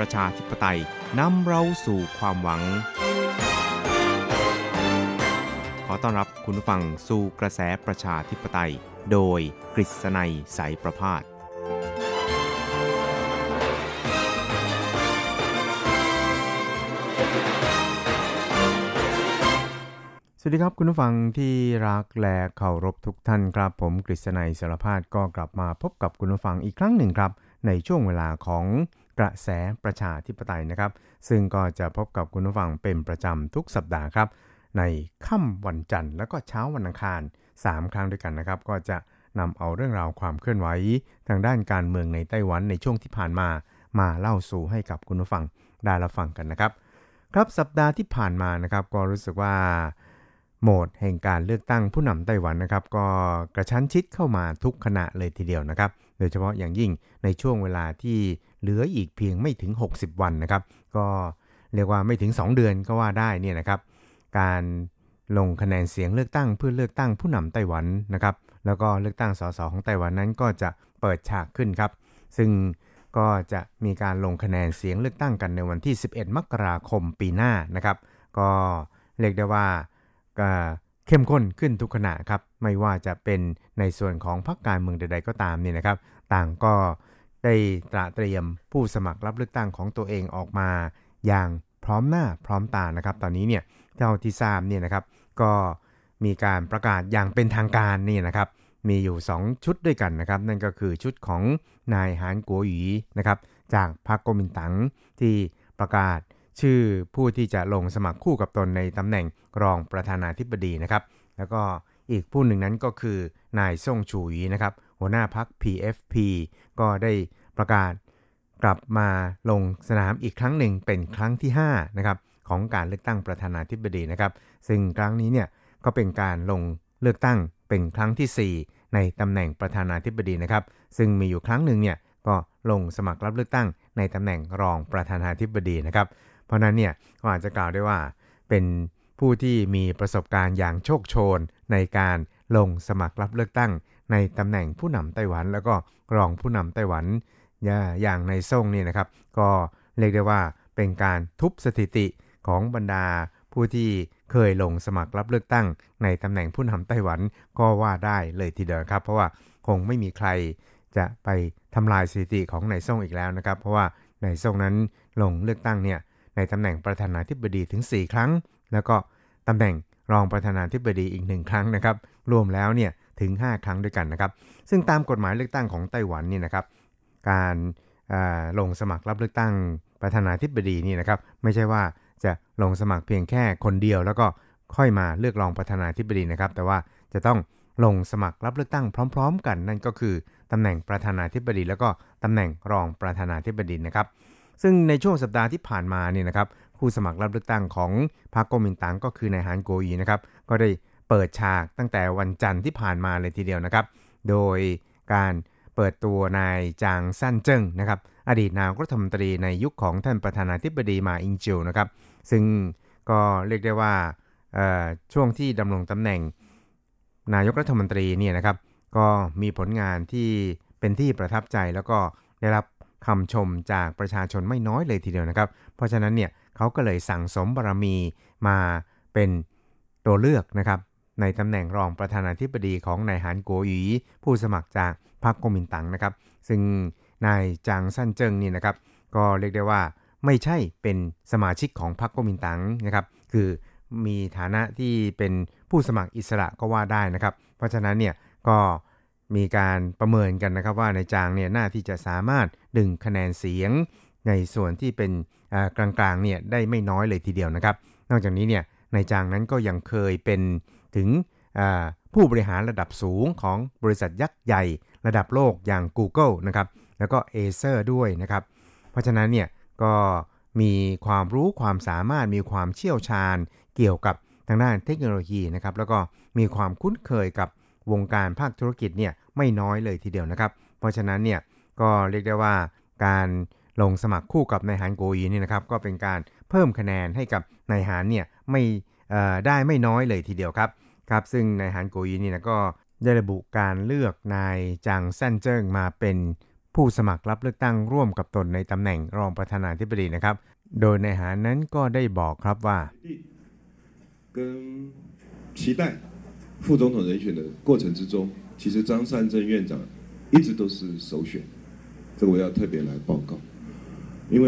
ประชาธิปไตยนำเราสู่ความหวัง ขอต้อนรับคุณผู้ฟังสู่กระแสประชาธิปไตย โดยกฤษณัยสายประพาสสวัสดีครับคุณผู้ฟังที่รักและเคารพทุกท่านครับผมกฤษณัยสารพาดก็กลับมาพบกับคุณผู้ฟังอีกครั้งหนึ่งครับ ในช่วงเวลาของ กระแสประชาธิปไตยนะครับ ซึ่งก็จะพบกับคุณผู้ฟังเป็นประจำทุกสัปดาห์ครับ ในค่ำวันจันทร์แล้วก็เช้าวันอังคาร 3 ครั้งด้วยกันนะครับ ก็จะนำเอาเรื่องราวความเคลื่อนไหวทางด้านการเมืองในไต้หวันในช่วงที่ผ่านมา มาเล่าสู่ให้กับคุณผู้ฟังได้รับฟังกันนะครับ ครับสัปดาห์ที่ผ่านมานะครับ ก็รู้สึกว่าโหมดแห่งการเลือกตั้งผู้นำไต้หวันนะครับ ก็กระชั้นชิดเข้ามาทุกขณะเลยทีเดียวนะครับ โดยเฉพาะอย่างยิ่งในช่วงเวลาที่ เหลืออีกเพียงไม่ถึง 60 วันนะครับ ก็เรียกว่าไม่ถึง 2 เดือนก็ว่าได้เนี่ยนะครับ การลงคะแนนเสียงเลือกตั้งเพื่อเลือกตั้งผู้นำไต้หวันนะครับ แล้วก็เลือกตั้งสสของไต้หวันนั้นก็จะเปิดฉากขึ้นครับ ซึ่งก็จะมีการลงคะแนนเสียงเลือกตั้งกันในวันที่ 11 มกราคมปีหน้านะครับ ก็เรียกได้ว่าเข้มข้นขึ้นทุกขณะครับ ไม่ว่าจะเป็นในส่วนของพรรคการเมืองใด ๆ ก็ตามเนี่ยนะครับ ต่างก็ ได้ตระเตรียมผู้สมัครรับเลือกตั้งของตัวเองออกมา อย่างพร้อมหน้าพร้อมตานะครับ ตอนนี้เนี่ยเท่าที่ทราบเนี่ยนะครับ ก็มีการประกาศอย่างเป็นทางการนี่นะครับ มีอยู่ 2 ชุดด้วยกันนะครับ นั่นก็คือชุดของนายหานกัวหยีนะครับ จากพรรคกมินตั๋งที่ประกาศชื่อผู้ที่จะลงสมัครคู่กับตนในตำแหน่งรองประธานาธิบดีนะครับ แล้วก็อีกผู้หนึ่งนั้นก็คือนายซ่งชูหยีนะครับ หัวหน้าพัก PFP ก็ได้ประกาศกลับมาลงสนามอีกครั้งหนึ่งเป็นครั้งที่5นะครับของการเลือกตั้งประธานาธิบดีนะครับ ซึ่งครั้งนี้เนี่ยก็เป็นการลงเลือกตั้งเป็นครั้งทีสี่4 ในตำแหน่งประธานาธิบดีนะครับ ซึ่งมีอยู่ครั้งหนึ่งเนี่ยก็ลงสมัครรับเลือกตั้ง ในตำแหน่งรองประธานาธิบดีนะครับ เพราะนั้นเนี่ยก็อาจจะกล่าวได้ว่าเป็นผู้ที่มีประสบการณ์อย่างโชคโชนในการลงสมัครรับเลือกตั้ง ในตำแหน่งผู้นำไต้หวัน แล้วก็รองผู้นำไต้หวันอย่างในซ่งนี่นะครับ ก็เรียกได้ว่าเป็นการทุบสถิติของบรรดาผู้ที่เคยลงสมัครรับเลือกตั้ง ในตำแหน่งผู้นำไต้หวันก็ว่าได้เลยทีเดียวครับ เพราะว่าคงไม่มีใครจะไปทำลายสถิติของนายซ่งอีกแล้วนะครับ เพราะว่านายซ่งนั้นลงเลือกตั้งเนี่ยในตำแหน่งประธานาธิบดีถึง 4 ครั้ง แล้วก็ตำแหน่งรองประธานาธิบดีอีกหนึ่งครั้งนะครับ รวมแล้วเนี่ย ถึง 5 ครั้งด้วยกันนะครับ ซึ่งตามกฎหมายเลือกตั้งของไต้หวันนี่นะครับ การลงสมัครรับเลือกตั้งประธานาธิบดีนี่นะครับ ไม่ใช่ว่าจะลงสมัครเพียงแค่คนเดียว แล้วก็ค่อยมาเลือกรองประธานาธิบดีนะครับ แต่ว่าจะต้องลงสมัครรับเลือกตั้งพร้อม ๆ กัน นั่นก็คือตำแหน่งประธานาธิบดี แล้วก็ตำแหน่งรองประธานาธิบดีนะครับ ซึ่งในช่วงสัปดาห์ที่ผ่านมาเนี่ยนะครับผู้สมัครรับเลือกตั้งของพรรคกมินตั๋งก็คือนายฮานโกอีนะครับก็ได้ เปิดฉากตั้งแต่วันจันทร์ที่ผ่านมาเลยทีเดียวนะครับ โดยการเปิดตัวนายจางซั่นเจิ้งนะครับ อดีตนายกรัฐมนตรีในยุคของท่านประธานาธิบดีมาอิงจิวนะครับ ซึ่งก็เรียกได้ว่าช่วงที่ดำรงตำแหน่งนายกรัฐมนตรีเนี่ยนะครับ ก็มีผลงานที่เป็นที่ประทับใจแล้วก็ได้รับคำชมจากประชาชนไม่น้อยเลยทีเดียวนะครับ เพราะฉะนั้นเนี่ยเขาก็เลยสั่งสมบารมีมาเป็นตัวเลือกนะครับ ในตำแหน่งรองประธานาธิบดีของนายหานโกหยีผู้สมัครจากพรรคก๊กมินตั๋งนะครับ ซึ่งนายจางซั่นเจิงนี่นะครับ ก็เรียกได้ว่าไม่ใช่เป็นสมาชิกของพรรคก๊กมินตั๋งนะครับ คือมีฐานะที่เป็นผู้สมัครอิสระก็ว่าได้นะครับ เพราะฉะนั้นเนี่ยก็มีการประเมินกันนะครับว่านายจางเนี่ยน่าที่จะสามารถดึงคะแนนเสียงในส่วนที่เป็นกลางๆเนี่ยได้ไม่น้อยเลยทีเดียวนะครับ นอกจากนี้เนี่ยนายจางนั้นก็ยังเคยเป็น ถึงผู้บริหารระดับสูงของบริษัทยักษ์ใหญ่ระดับโลกอย่าง Google นะครับแล้วก็ Acer ด้วยนะครับ เพราะฉะนั้นเนี่ยก็มีความรู้ความสามารถมีความเชี่ยวชาญเกี่ยวกับทางด้านเทคโนโลยีนะครับแล้วก็มีความคุ้นเคยกับวงการภาคธุรกิจเนี่ยไม่น้อยเลยทีเดียวนะครับ เพราะฉะนั้นเนี่ยก็เรียกได้ว่าการลงสมัครคู่กับนายหานโกยีนี่นะครับก็เป็นการเพิ่มคะแนนให้กับนายหานเนี่ยไม่ ได้ไม่น้อยเลยทีเดียวครับครับซึ่งนายหานโกยีนี่นะก็ได้ระบุการเลือกนายจางแซนเจิ้งมาเป็นผู้สมัครรับเลือกตั้งร่วมกับตนในตำแหน่งรองประธานาธิบดีนะครับ โดยนายหานนั้นก็ได้บอกครับว่า跟期待副总统人选的过程之中，其实张善政院长一直都是首选，这个我要特别来报告。 因为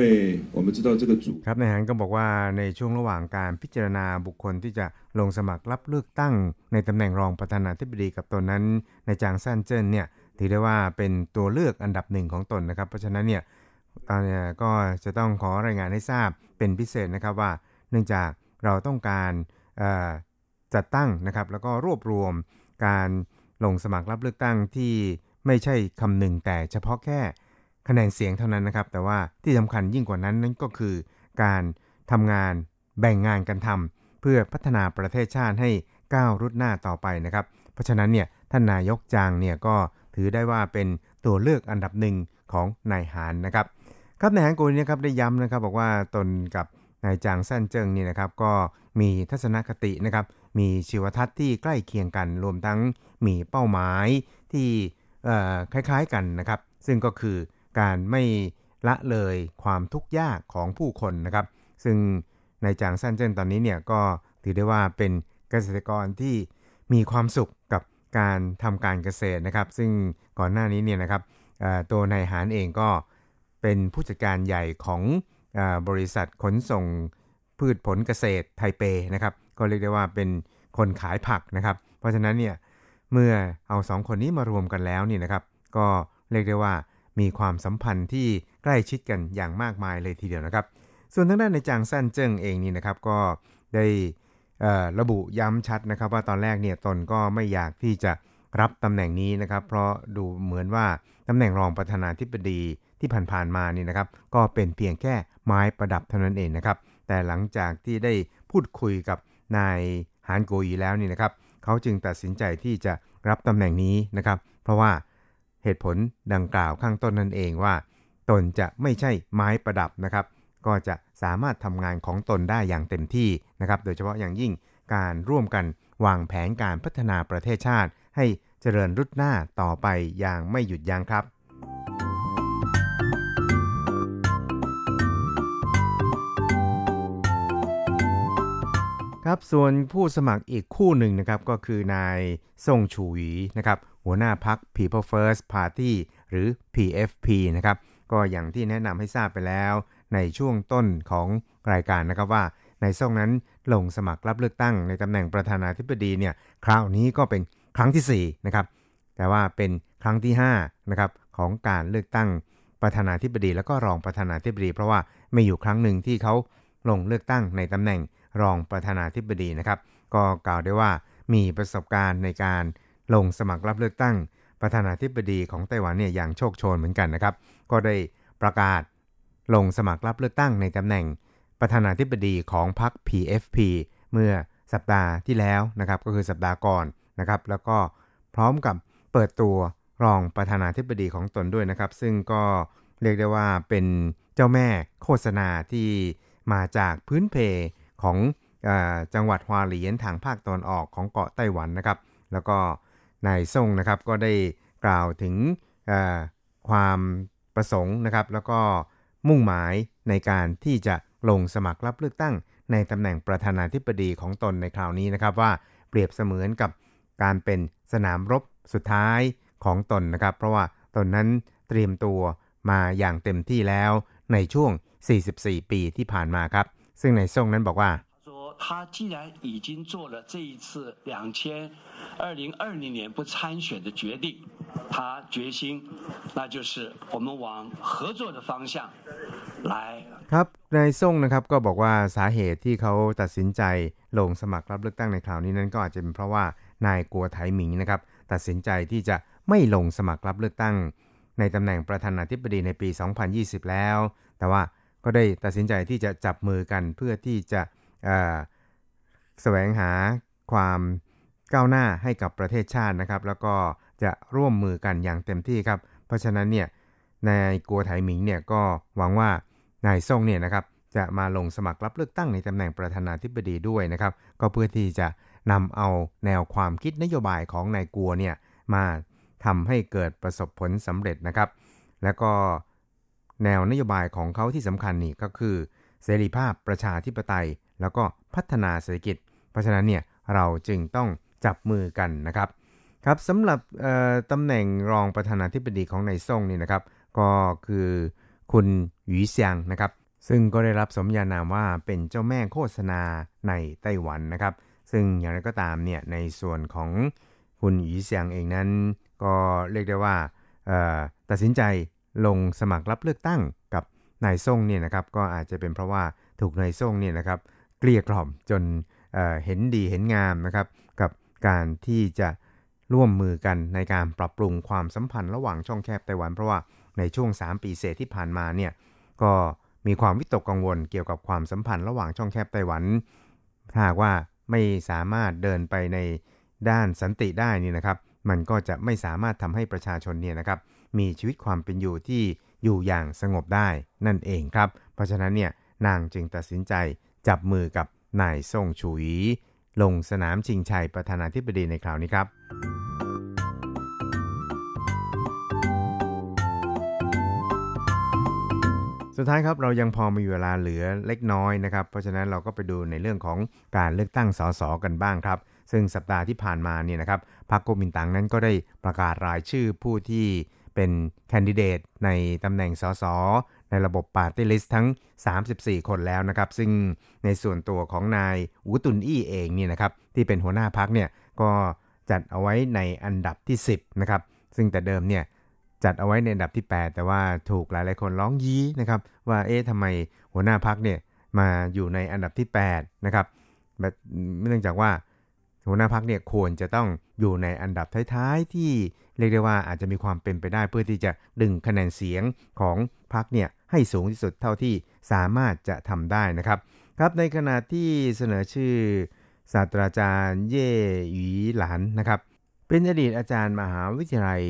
我们知道这个组ครับนายฮันก็บอกว่าในช่วงระหว่างการพิจารณาบุคคลที่จะลงสมัครรับเลือกตั้ง ในตำแหน่งรองประธานาธิบดีกับตนนั้นในจางซันเจิ้นเนี่ยถือได้ว่าเป็นตัวเลือกอันดับหนึ่งของตนนะครับ เพราะฉะนั้นเนี่ยตอนนี้ก็จะต้องขอรายงานให้ทราบเป็นพิเศษนะครับว่า เนื่องจากเราต้องการจัดตั้งนะครับ แล้วก็รวบรวมการลงสมัครรับเลือกตั้งที่ไม่ใช่คำหนึ่งแต่เฉพาะแค่ คะแนนเสียงเท่านั้นนะครับ แต่ว่าที่สำคัญยิ่งกว่านั้นนั่นก็คือ การทำงานแบ่งงานกันทำเพื่อพัฒนาประเทศชาติให้ก้าวรุดหน้าต่อไปนะครับ เพราะฉะนั้นเนี่ยท่านนายกจางเนี่ยก็ถือได้ว่าเป็นตัวเลือกอันดับหนึ่งของนายหานนะครับ ครับนายหานโกนี่ครับได้ย้ำนะครับบอกว่าตนกับนายจางสั้นเจิงนี่นะครับก็มีทัศนคตินะครับ มีชีวทัศน์ที่ใกล้เคียงกัน รวมทั้งมีเป้าหมายที่คล้ายๆกันนะครับ ซึ่งก็คือ การไม่ละเลยความทุกข์ยากของผู้คนนะครับ ซึ่งในจางซันเจิ้นตอนนี้เนี่ยก็ถือได้ว่าเป็นเกษตรกรที่มีความสุขกับการทำการเกษตรนะครับ ซึ่งก่อนหน้านี้เนี่ยนะครับตัวนายหานเองก็เป็นผู้จัดการใหญ่ของบริษัทขนส่งพืชผลเกษตรไทเปนะครับก็เรียกได้ว่าเป็นคนขายผักนะครับ เพราะฉะนั้นเนี่ยเมื่อเอาสองคนนี้มารวมกันแล้วนี่นะครับ ก็เรียกได้ว่า มีความสัมพันธ์ที่ใกล้ชิดกันอย่างมากมายเลยทีเดียวนะครับ ส่วนทางด้านในจางซันเจิ้งเองนี่นะครับก็ได้ระบุย้ำชัดนะครับ ว่าตอนแรกเนี่ยตนก็ไม่อยากที่จะรับตำแหน่งนี้นะครับ เพราะดูเหมือนว่าตำแหน่งรองประธานาธิบดีที่ผ่านๆมานี่นะครับ ก็เป็นเพียงแค่ไม้ประดับเท่านั้นเองนะครับ แต่หลังจากที่ได้พูดคุยกับนายฮานโกยีแล้วนี่นะครับ เขาจึงตัดสินใจที่จะรับตำแหน่งนี้นะครับ เพราะว่า เหตุผลดังกล่าวข้างต้นนั่นเองว่า ตนจะไม่ใช่ไม้ประดับนะครับ ก็จะสามารถทำงานของตนได้อย่างเต็มที่นะครับ โดยเฉพาะอย่างยิ่งการร่วมกันวางแผนการพัฒนาประเทศชาติ ให้เจริญรุดหน้าต่อไปอย่างไม่หยุดยั้งครับครับส่วนผู้สมัครอีกคู่หนึ่งนะครับก็คือนายซ่งชูหวีนะครับ หัวหน้าพัก People First Party หรือ PFP นะครับก็อย่างที่แนะนำให้ทราบไปแล้วในช่วงต้นของรายการนะครับว่าในซ่งนั้นลงสมัครรับเลือกตั้งในตำแหน่งประธานาธิบดีเนี่ยคราวนี้ก็เป็นครั้งที่4นะครับแต่ว่าเป็นครั้งที่5นะครับของการเลือกตั้งประธานาธิบดี แล้วก็รองประธานาธิบดี เพราะว่าไม่อยู่ครั้งหนึ่งที่เขาลงเลือกตั้งในตำแหน่งรองประธานาธิบดีนะครับ ก็กล่าวได้ว่ามีประสบการณ์ในการ ลงสมัครรับเลือกตั้ง ประธานาธิบดีของไต้หวันเนี่ยอย่างโชคโชนเหมือนกันนะครับ ก็ได้ประกาศลงสมัครรับเลือกตั้งในตำแหน่ง ประธานาธิบดีของพรรค PFP เมื่อสัปดาห์ที่แล้วนะครับก็คือสัปดาห์ก่อนนะครับ แล้วก็พร้อมกับเปิดตัวรองประธานาธิบดีของตนด้วยนะครับ ซึ่งก็เรียกได้ว่าเป็นเจ้าแม่โฆษณาที่มาจากพื้นเพของอจังหวัดฮวาเหลียนทางภาคตอนออกของเกาะไต้หวันนะครับ แล้วก็ นายซ่งนะครับก็ได้กล่าวถึงความประสงค์นะครับ แล้วก็มุ่งหมายในการที่จะลงสมัครรับเลือกตั้ง ในตำแหน่งประธานาธิบดีของตนในคราวนี้นะครับ ว่าเปรียบเสมือนกับการเป็นสนามรบสุดท้ายของตนนะครับ เพราะว่าตนนั้นเตรียมตัวมาอย่างเต็มที่แล้วในช่วง 44 ปีที่ผ่านมาครับ ซึ่งในซ่งนั้นบอกว่า 他既然已经做了这一次两千二零二零年不参选的决定，他决心，那就是我们往合作的方向来 ครับนายซ่งนะครับก็บอกว่าสาเหตุที่เขาตัดสินใจลงสมัครรับเลือกตั้งในคราวนี้นั้นก็อาจจะเป็นเพราะว่านายกัวไถหมิงนะครับตัดสินใจที่จะไม่ลงสมัครรับเลือกตั้ง ในตำแหน่งประธานาธิบดีในปี 2020 แล้ว แต่ว่าก็ได้ตัดสินใจที่จะจับมือกันเพื่อที่จะเอ่อ แสวงหาความก้าวหน้าให้กับประเทศชาตินะครับ แล้วก็จะร่วมมือกันอย่างเต็มที่ครับ เพราะฉะนั้นเนี่ยนายกัวไถหมิงเนี่ยก็หวังว่านายซ่งเนี่ยนะครับจะมาลงสมัครรับเลือกตั้งในตำแหน่งประธานาธิบดีด้วยนะครับ ก็เพื่อที่จะนำเอาแนวความคิดนโยบายของนายกัวเนี่ยมาทำให้เกิดประสบผลสำเร็จนะครับ แล้วก็แนวนโยบายของเขาที่สำคัญนี่ก็คือ เสรีภาพประชาธิปไตย แล้วก็ พัฒนาเศรษฐกิจ เพราะฉะนั้นเนี่ยเราจึงต้องจับมือกันนะครับครับสำหรับตำแหน่งรองประธานาธิบดีของนายซ่งนี่นะครับก็คือคุณหยีเซียงนะครับซึ่งก็ได้รับสมญานามว่าเป็นเจ้าแม่โฆษณาในไต้หวันนะครับ ซึ่งอย่างไรก็ตามเนี่ยในส่วนของคุณหยีเซียงเองนั้น ก็เรียกได้ว่าตัดสินใจลงสมัครรับเลือกตั้งกับนายซ่งเนี่ยนะครับก็อาจจะเป็นเพราะว่าถูกนายซ่งเนี่ยนะครับ เกลี้ยกล่อมจนเเห็นดีเห็นงามนะครับ กับการที่จะร่วมมือกันในการปรับปรุงความสัมพันธ์ระหว่างช่องแคบไต้หวัน เพราะว่าในช่วง 3 ปีเศษที่ผ่านมาเนี่ยก็มีความวิตกกังวลเกี่ยวกับความสัมพันธ์ระหว่างช่องแคบไต้หวัน ถ้าว่าไม่สามารถเดินไปในด้านสันติได้นี่นะครับ มันก็จะไม่สามารถทำให้ประชาชนเนี่ยนะครับ มีชีวิตความเป็นอยู่ที่อยู่อย่างสงบได้นั่นเองครับ เพราะฉะนั้นเนี่ยนางจึงตัดสินใจ จับมือกับนายซ่งฉุย ลงสนามชิงชัยประธานาธิบดีในคราวนี้ครับ สุดท้ายครับเรายังพอมีเวลาเหลือเล็กน้อยนะครับ เพราะฉะนั้นเราก็ไปดูในเรื่องของการเลือกตั้งสสกันบ้างครับ ซึ่งสัปดาห์ที่ผ่านมาเนี่ยนะครับพรรคก๊กมินตั๋งนั้นก็ได้ประกาศรายชื่อผู้ที่เป็นแคนดิเดตในตำแหน่งสส ในระบบปาร์ตี้ลิสต์ทั้ง 34 คนแล้วนะครับ ซึ่งในส่วนตัวของนายอูตุนอี้เองเนี่ยนะครับที่เป็นหัวหน้าพรรคเนี่ยก็จัดเอาไว้ในอันดับที่ 10 นะครับ ซึ่งแต่เดิมเนี่ยจัดเอาไว้ในอันดับที่ 8 แต่ว่าถูกหลายๆคนร้องยี้นะครับ ว่าเอ๊ะทำไมหัวหน้าพักเนี่ยมาอยู่ในอันดับที่ 8 นะครับแบบเนื่องจากว่าหัวหน้าพักเนี่ยควรจะต้องอยู่ในอันดับท้ายๆ ที่เรียกได้ว่าอาจจะมีความเป็นไปได้เพื่อที่จะดึงคะแนนเสียงของพักเนี่ย ให้สูงที่สุดเท่าที่สามารถจะทำได้นะครับ ครับในขณะที่เสนอชื่อศาสตราจารย์เย่หยีหลานนะครับ เป็นอดีตอาจารย์มหาวิทยาลัย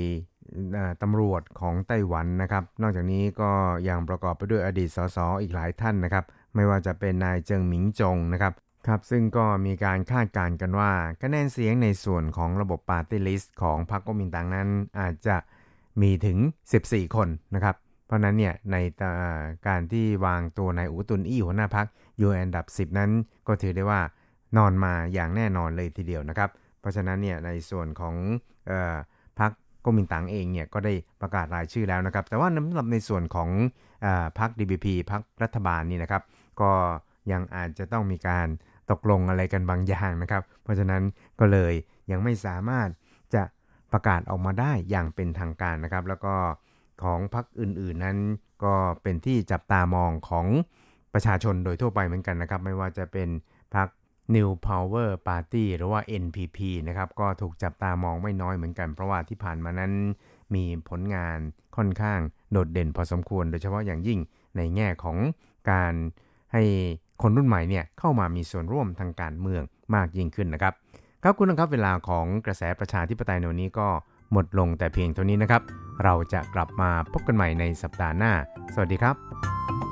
ตำรวจของไต้หวันนะครับ นอกจากนี้ก็ยังประกอบไปด้วยอดีตสสอีกหลายท่านนะครับ ไม่ว่าจะเป็นนายเจิงหมิงจงนะครับครับซึ่งก็มีการคาดการณ์กันว่าคะแนนเสียงในส่วนของระบบปาร์ตี้ลิสต์ของพรรคก๊กมินตั๋งนั้นอาจจะมีถึง 14 คนนะครับ เพราะนั้นเนี่ยในการที่วางตัวนายอูตุนอี้หัวหน้าพรรคอยู่อันดับ 10 นั้นก็ถือได้ว่านอนมาอย่างแน่นอนเลยทีเดียวนะครับ เพราะฉะนั้นเนี่ยในส่วนของออพรรคก๊กมินตั๋งเองเนี่ยก็ได้ประกาศรายชื่อแล้วนะครับ แต่ว่าสำหรับในส่วนของอพรรค DBP พรรครัฐบาลนี่นะครับ ก็ยังอาจจะต้องมีการตกลงอะไรกันบางอย่างนะครับ เพราะฉะนั้นก็เลยยังไม่สามารถจะประกาศออกมาได้อย่างเป็นทางการนะครับ แล้วก็ ของพรรคอื่นๆนั้น ก็เป็นที่จับตามองของประชาชนโดยทั่วไปเหมือนกันนะครับ ไม่ว่าจะเป็นพรรค New Power Party หรือว่า NPP นะครับก็ถูกจับตามองไม่น้อยเหมือนกัน เพราะว่าที่ผ่านมานั้นมีผลงานค่อนข้างโดดเด่นพอสมควร โดยเฉพาะอย่างยิ่งในแง่ของการให้คนรุ่นใหม่เนี่ยเข้ามามีส่วนร่วมทางการเมืองมากยิ่งขึ้นนะครับครับคุณนะครับเวลาของกระแสประชาธิปไตยในวันนี้ก็ หมดลงแต่เพียงเท่านี้นะครับ เราจะกลับมาพบกันใหม่ในสัปดาห์หน้า สวัสดีครับ《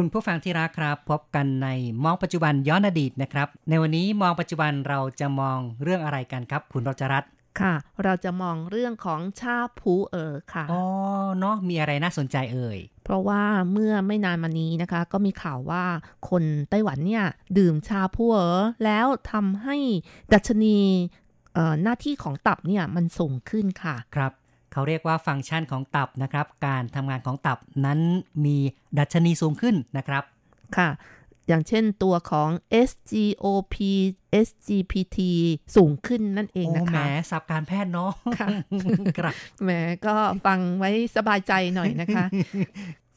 คุณผู้ฟังที่รักครับ พบกันในมองปัจจุบันย้อนอดีตนะครับ ในวันนี้มองปัจจุบันเราจะมองเรื่องอะไรกันครับ คุณรจรัตน์ค่ะ เราจะมองเรื่องของชาผูเอ๋อค่ะอ๋อเนาะมีอะไรน่าสนใจเอ่ยเพราะว่าเมื่อไม่นานมานี้นะคะ ก็มีข่าวว่าคนไต้หวันเนี่ย ดื่มชาพัวเอ๋อแล้วทำให้ดัชนีเอ่อหน้าที่ของตับเนี่ยมันสูงขึ้นค่ะ ครับ เขาเรียกว่าฟังก์ชันของตับนะครับ การทำงานของตับนั้นมีดัชนีสูงขึ้นนะครับ ค่ะ อย่างเช่นตัวของ SGOP SGPT สูงขึ้นนั่นเองโอ้นะแหมคะสับการแพทย์เนาะค่ะครับแหมก็ฟังไว้สบายใจหน่อยนะคะ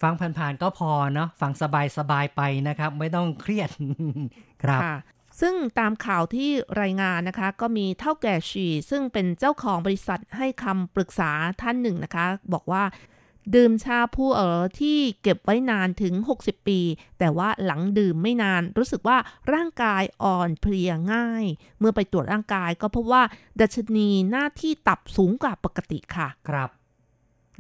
ฟังผ่านๆก็พอเนาะฟังสบายๆไปนะครับ ไม่ต้องเครียดครับค่ะ ซึ่งตามข่าวที่รายงานนะคะ ก็มีเท่าแก่ชีซึ่งเป็นเจ้าของบริษัทให้คำปรึกษาท่านหนึ่งนะคะ บอกว่า ดื่มชาผู้เอ๋อที่เก็บไว้นานถึง 60 ปี แต่ว่าหลังดื่มไม่นานรู้สึกว่าร่างกายอ่อนเพลียง่าย เมื่อไปตรวจร่างกายก็พบว่า ดัชนีหน้าที่ตับสูงกว่าปกติค่ะ ครับ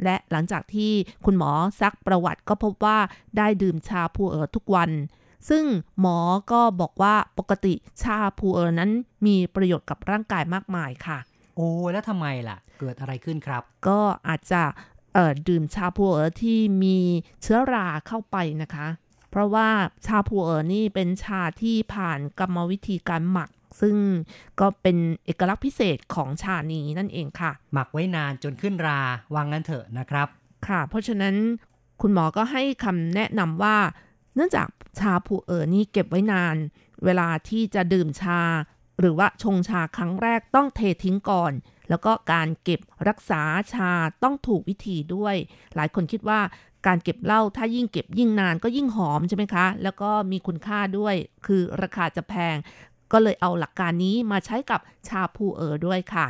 และหลังจากที่คุณหมอซักประวัติก็พบว่าได้ดื่มชาพูเอ๋อทุกวัน ซึ่งหมอก็บอกว่าปกติชาพูเอ๋อนั้นมีประโยชน์กับร่างกายมากมายค่ะ โอ้แล้วทำไมล่ะ เกิดอะไรขึ้นครับ ก็อาจจะเอ่อดื่มชาพูเอ๋อที่มีเชื้อราเข้าไปนะคะ เพราะว่าชาพูเอ๋อนี่เป็นชาที่ผ่านกรรมวิธีการหมักซึ่งก็เป็นเอกลักษณ์พิเศษของชานี้นั่นเองค่ะ หมักไว้นานจนขึ้นราวางงั้นเถอะนะครับ ค่ะ เพราะฉะนั้นคุณหมอก็ให้คำแนะนำว่า เนื่องจากชาผูเอ๋อนี่เก็บไว้นาน เวลาที่จะดื่มชา หรือว่าชงชาครั้งแรกต้องเททิ้งก่อน แล้วก็การเก็บรักษาชาต้องถูกวิธีด้วย หลายคนคิดว่าการเก็บเหล้าถ้ายิ่งเก็บยิ่งนานก็ยิ่งหอมใช่ไหมคะ แล้วก็มีคุณค่าด้วย คือราคาจะแพง ก็เลยเอาหลักการนี้มาใช้กับชาผูเอ๋อด้วยค่ะ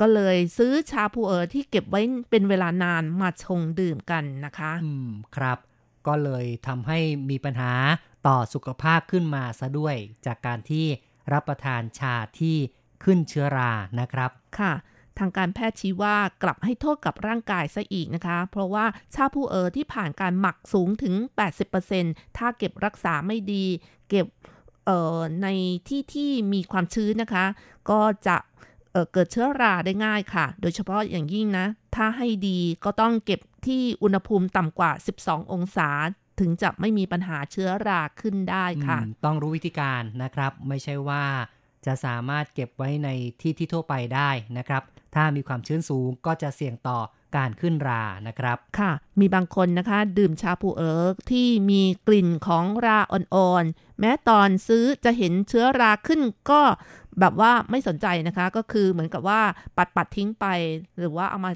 ก็เลยซื้อชาพูเอ๋อที่เก็บไว้เป็นเวลานานมาชงดื่มกันนะคะ อืม ครับ ก็เลยทำให้มีปัญหาต่อสุขภาพขึ้นมาซะด้วย จากการที่รับประทานชาที่ขึ้นเชื้อรานะครับค่ะทางการแพทย์ชี้ว่ากลับให้โทษกับร่างกายซะอีกนะคะ เพราะว่าชาพูเอ๋อที่ผ่านการหมักสูงถึง 80%ถ้าเก็บรักษาไม่ดี เก็บเอ่อในที่ที่มีความชื้นนะคะ ก็จะ เเกิดเชื้อราได้ง่ายค่ะ โดยเฉพาะอย่างยิ่งนะ ถ้าให้ดีก็ต้องเก็บที่อุณหภูมิต่ำกว่า 12 องศา ถึงจะไม่มีปัญหาเชื้อราขึ้นได้ค่ะ ต้องรู้วิธีการนะครับ ไม่ใช่ว่าจะสามารถเก็บไว้ในที่ที่ทั่วไปได้นะครับ ถ้ามีความชื้นสูงก็จะเสี่ยงต่อ การขึ้นรานะครับ ค่ะ มีบางคนนะคะ ดื่มชาผูเอิร์กที่มีกลิ่นของราอ่อนๆ แม้ตอนซื้อจะเห็นเชื้อราขึ้นก็แบบว่าไม่สนใจนะคะ ก็คือเหมือนกับว่าปัดปัดๆทิ้งไป หรือว่าเอามา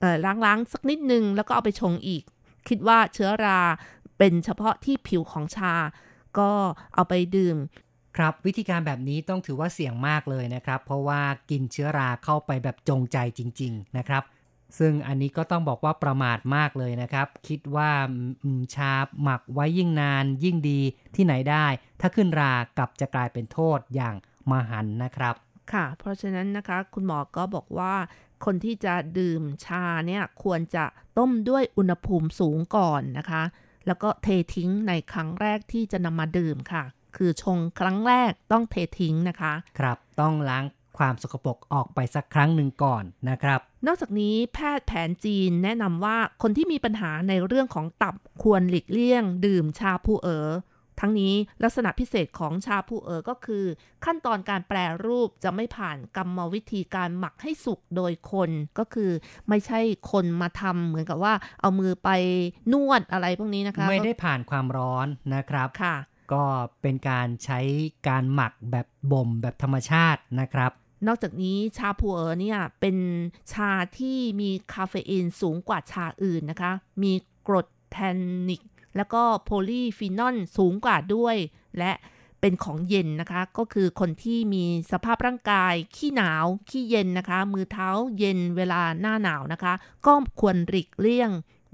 เอ่อล้างๆ สักนิดนึง แล้วก็เอาไปชงอีก คิดว่าเชื้อราเป็นเฉพาะที่ผิวของชา ก็เอาไปดื่มครับวิธีการแบบนี้ต้องถือว่าเสี่ยงมากเลยนะครับ เพราะว่ากินเชื้อราเข้าไปแบบจงใจจริง ๆ นะครับ ซึ่งอันนี้ก็ต้องบอกว่าประมาทมากเลยนะครับ คิดว่าอืมชาหมักไว้ยิ่งนานยิ่งดีที่ไหนได้ ถ้าขึ้นรากลับจะกลายเป็นโทษอย่างมหันต์นะครับ ค่ะ เพราะฉะนั้นนะคะ คุณหมอก็บอกว่า คนที่จะดื่มชาเนี่ยควรจะต้มด้วยอุณหภูมิสูงก่อนนะคะ แล้วก็เททิ้งในครั้งแรกที่จะนำมาดื่มค่ะ คือชงครั้งแรกต้องเททิ้งนะคะ ครับ ต้องล้าง ความสกปรกออกไปสักครั้งหนึ่งก่อนนะครับ นอกจากนี้แพทย์แผนจีนแนะนำว่าคนที่มีปัญหาในเรื่องของตับควรหลีกเลี่ยง ดื่มชาผู้เอ๋อทั้งนี้ลักษณะพิเศษของชาผู้เอ๋อก็คือ ขั้นตอนการแปรรูปจะไม่ผ่านกรรมวิธีการหมักให้สุกโดยคนก็คือ ไม่ใช่คนมาทำเหมือนกับว่า เอามือไปนวดอะไรพวกนี้นะคะ ไม่ได้ผ่านความร้อนนะครับค่ะ ก็เป็นการใช้การหมักแบบบ่มแบบธรรมชาตินะครับ นอกจากนี้ชาพูเอ๋อเนี่ยเป็นชาที่มีคาเฟอีนสูงกว่าชาอื่นนะคะ มีกรดแทนนิก แล้วก็โพลีฟีนอลสูงกว่าด้วย และเป็นของเย็นนะคะ ก็คือคนที่มีสภาพร่างกาย ขี้หนาว ขี้เย็นนะคะ มือเท้าเย็นเวลาหน้าหนาวนะคะ ก็ควรหลีกเลี่ยง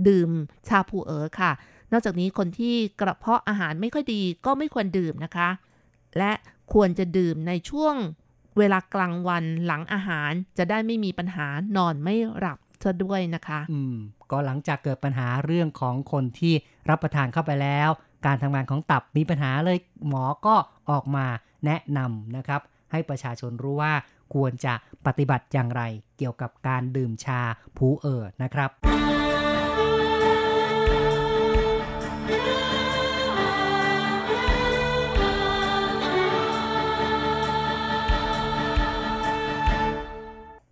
ดื่มชาพูเอ๋อค่ะ นอกจากนี้คนที่กระเพาะอาหารไม่ค่อยดีก็ไม่ควรดื่มนะคะ และควรจะดื่มในช่วง เวลากลางวันหลังอาหารจะได้ไม่มีปัญหานอนไม่หลับซะด้วยนะคะ อืม ก็หลังจากเกิดปัญหาเรื่องของคนที่รับประทานเข้าไปแล้ว การทำงานของตับมีปัญหาเลยหมอก็ออกมาแนะนำนะครับ ให้ประชาชนรู้ว่าควรจะปฏิบัติอย่างไร เกี่ยวกับการดื่มชาผูเอ่อนะครับ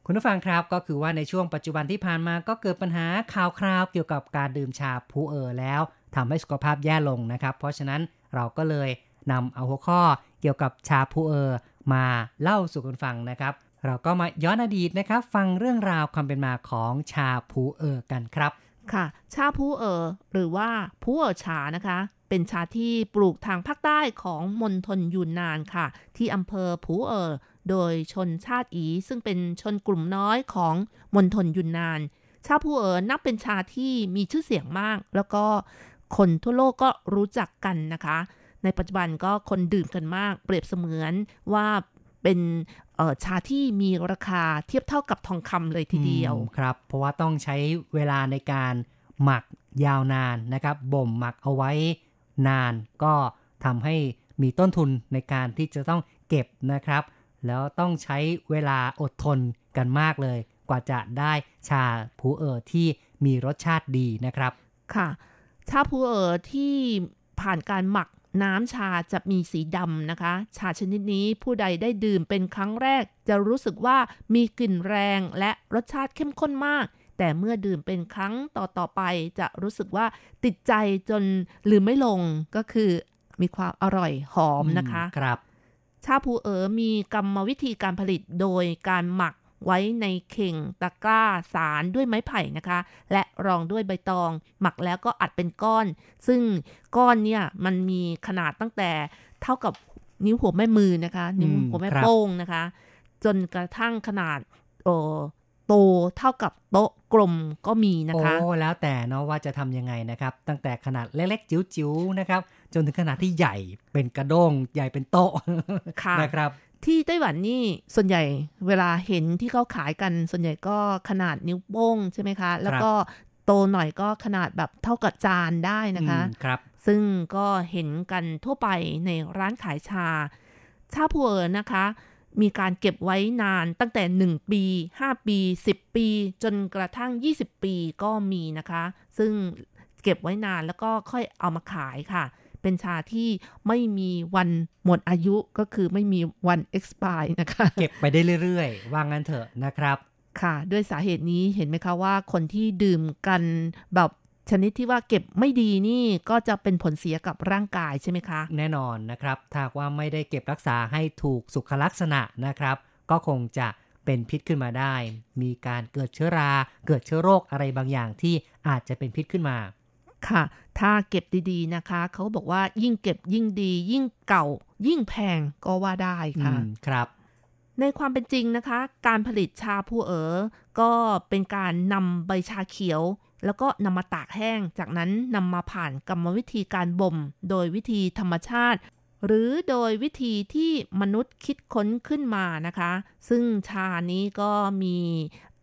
คุณผู้ฟังครับก็คือว่าในช่วงปัจจุบันที่ผ่านมาก็เกิดปัญหาข่าวคราวเกี่ยวกับการดื่มชาผูเออแล้วทำให้สุขภาพแย่ลงนะครับ เพราะฉะนั้นเราก็เลยนำเอาหัวข้อเกี่ยวกับชาผูเออมาเล่าสู่คุณฟังนะครับ เราก็มาย้อนอดีตนะครับ ฟังเรื่องราวความเป็นมาของชาผูเออกันครับ ค่ะ ชาพูเออหรือว่าพูเออชานะคะ เป็นชาที่ปลูกทางภาคใต้ของมณฑลยูนนานค่ะ ที่อำเภอผูเออ โดยชนชาติอีซึ่งเป็นชนกลุ่มน้อยของมณฑลยูนนาน ชาพูเอ๋อนับเป็นชาที่มีชื่อเสียงมาก แล้วก็คนทั่วโลกก็รู้จักกันนะคะ ในปัจจุบันก็คนดื่มกันมาก เปรียบเสมือนว่าเป็นชาที่มีราคาเทียบเท่ากับทองคำเลยทีเดียวครับ เพราะว่าต้องใช้เวลาในการหมักยาวนานนะครับ บ่มหมักเอาไว้นาน ก็ทำให้มีต้นทุนในการที่จะต้องเก็บนะครับ แล้วต้องใช้เวลาอดทนกันมากเลย กว่าจะได้ชาผูเอ่อที่มีรสชาติดีนะครับ ค่ะ ชาพูเอ๋อที่ผ่านการหมักน้ำชาจะมีสีดำนะคะ ชาชนิดนี้ผู้ใดได้ดื่มเป็นครั้งแรก จะรู้สึกว่ามีกลิ่นแรงและรสชาติเข้มข้นมาก แต่เมื่อดื่มเป็นครั้งต่อต่อๆไป จะรู้สึกว่าติดใจจนลืมไม่ลงก็คือมีความอร่อยหอมนะคะ ครับ ชาพูเอ๋อมีกรรมวิธีการผลิตโดยการหมักไว้ในเข่งตะกร้าสารด้วยไม้ไผ่นะคะ และรองด้วยใบตอง หมักแล้วก็อัดเป็นก้อน ซึ่งก้อนเนี่ยมันมีขนาดตั้งแต่เท่ากับนิ้วหัวแม่มือนะคะ นิ้วหัวแม่โป้งนะคะ จนกระทั่งขนาดโโตเท่ากับโต๊ะกลมก็มีนะคะ โอ้ แล้วแต่เนาะว่าจะทำยังไงนะครับ ตั้งแต่ขนาดเล็กๆจิ๋วๆนะครับ จนถึงขนาดที่ใหญ่เป็นกระด้งใหญ่เป็นโต๊ะค่ะนะครับ ที่ไต้หวันนี่ส่วนใหญ่เวลาเห็นที่เขาขายกัน ส่วนใหญ่ก็ขนาดนิ้วโป้งใช่ไหมคะ แล้วก็โตหน่อยก็ขนาดแบบเท่ากับจานได้นะคะอืมครับ ซึ่งก็เห็นกันทั่วไปในร้านขายชา ชาพัวเอ๋อนะคะ มีการเก็บไว้นานตั้งแต่ 1 ปี 5 ปี 10 ปี จนกระทั่ง 20 ปีก็มีนะคะ ซึ่งเก็บไว้นานแล้วก็ค่อยเอามาขายค่ะ เป็นชาที่ไม่มีวันหมดอายุก็คือไม่มีวัน expire นะคะ เก็บไปได้เรื่อยๆ ว่างั้นเถอะนะครับ ค่ะ ด้วยสาเหตุนี้เห็นไหมคะว่าคนที่ดื่มกันแบบชนิดที่ว่าเก็บไม่ดีนี่ก็จะเป็นผลเสียกับร่างกายใช่ไหมคะ แน่นอนนะครับถ้าหากว่าไม่ได้เก็บรักษาให้ถูกสุขลักษณะนะครับ ก็คงจะเป็นพิษขึ้นมาได้ มีการเกิดเชื้อรา เกิดเชื้อโรคอะไรบางอย่างที่อาจจะเป็นพิษขึ้นมา ค่ะ ถ้าเก็บดีๆนะคะ เขาบอกว่ายิ่งเก็บยิ่งดี ยิ่งเก่า ยิ่งแพงก็ว่าได้อืค่ะมครับ ในความเป็นจริงนะคะ การผลิตชาผู้เอ๋อก็เป็นการนำใบชาเขียว แล้วก็นำมาตากแห้ง จากนั้นนำมาผ่านกรรมวิธีการบ่ม โดยวิธีธรรมชาติหรือโดยวิธีที่มนุษย์คิดค้นขึ้นมานะคะ ซึ่งชานี้ก็มี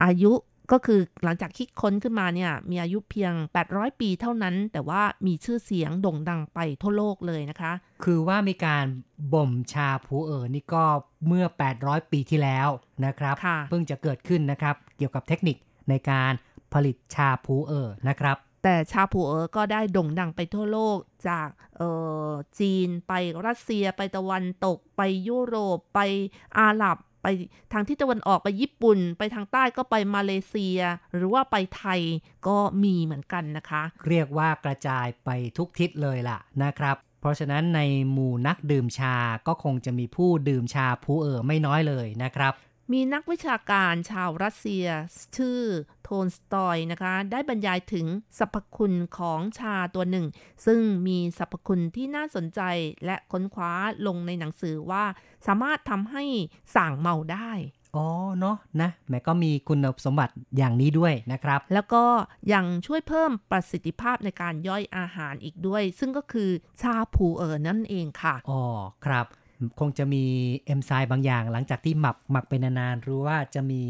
อายุ ก็คือหลังจากคิดค้นขึ้นมาเนี่ยมีอายุเพียง 800 ปีเท่านั้น แต่ว่ามีชื่อเสียงโด่งดังไปทั่วโลกเลยนะคะ คือว่ามีการบ่มชาผูเอ๋อนี่ก็เมื่อ 800 ปีที่แล้วนะครับค่ะเพิ่งจะเกิดขึ้นนะครับ เกี่ยวกับเทคนิคในการผลิตชาผูเอ๋อนะครับแต่ชาผูเอ๋อก็ได้โด่งดังไปทั่วโลกจากเอ่อจีนไปรัสเซียไปตะวันตกไปยุโรปไปอาหรับ ไปทางที่ตะวันออกไปญี่ปุ่น ไปทางใต้ก็ไปมาเลเซีย หรือว่าไปไทยก็มีเหมือนกันนะคะ เรียกว่ากระจายไปทุกทิศเลยล่ะนะครับ เพราะฉะนั้นในหมู่นักดื่มชาก็คงจะมีผู้ดื่มชาผู้เออไม่น้อยเลยนะครับ มีนักวิชาการชาวรัสเซีย ชื่อโทนสตอยนะคะ ได้บรรยายถึงสรรพคุณของชาตัวหนึ่ง ซึ่งมีสรรพคุณที่น่าสนใจและค้นคว้าลงในหนังสือว่า สามารถทำให้ส่างเมาได้อ๋อเนาะนะแม้ก็มีคุณสมบัติอย่างนี้ด้วยนะครับ แล้วก็ยังช่วยเพิ่มประสิทธิภาพในการย่อยอาหารอีกด้วย ซึ่งก็คือชาผูเอ๋อนั่นเองค่ะอ๋อครับ คงจะมีเอนไซม์บางอย่าง หลังจากที่หมักหมักไปนานๆหรือว่าจะมี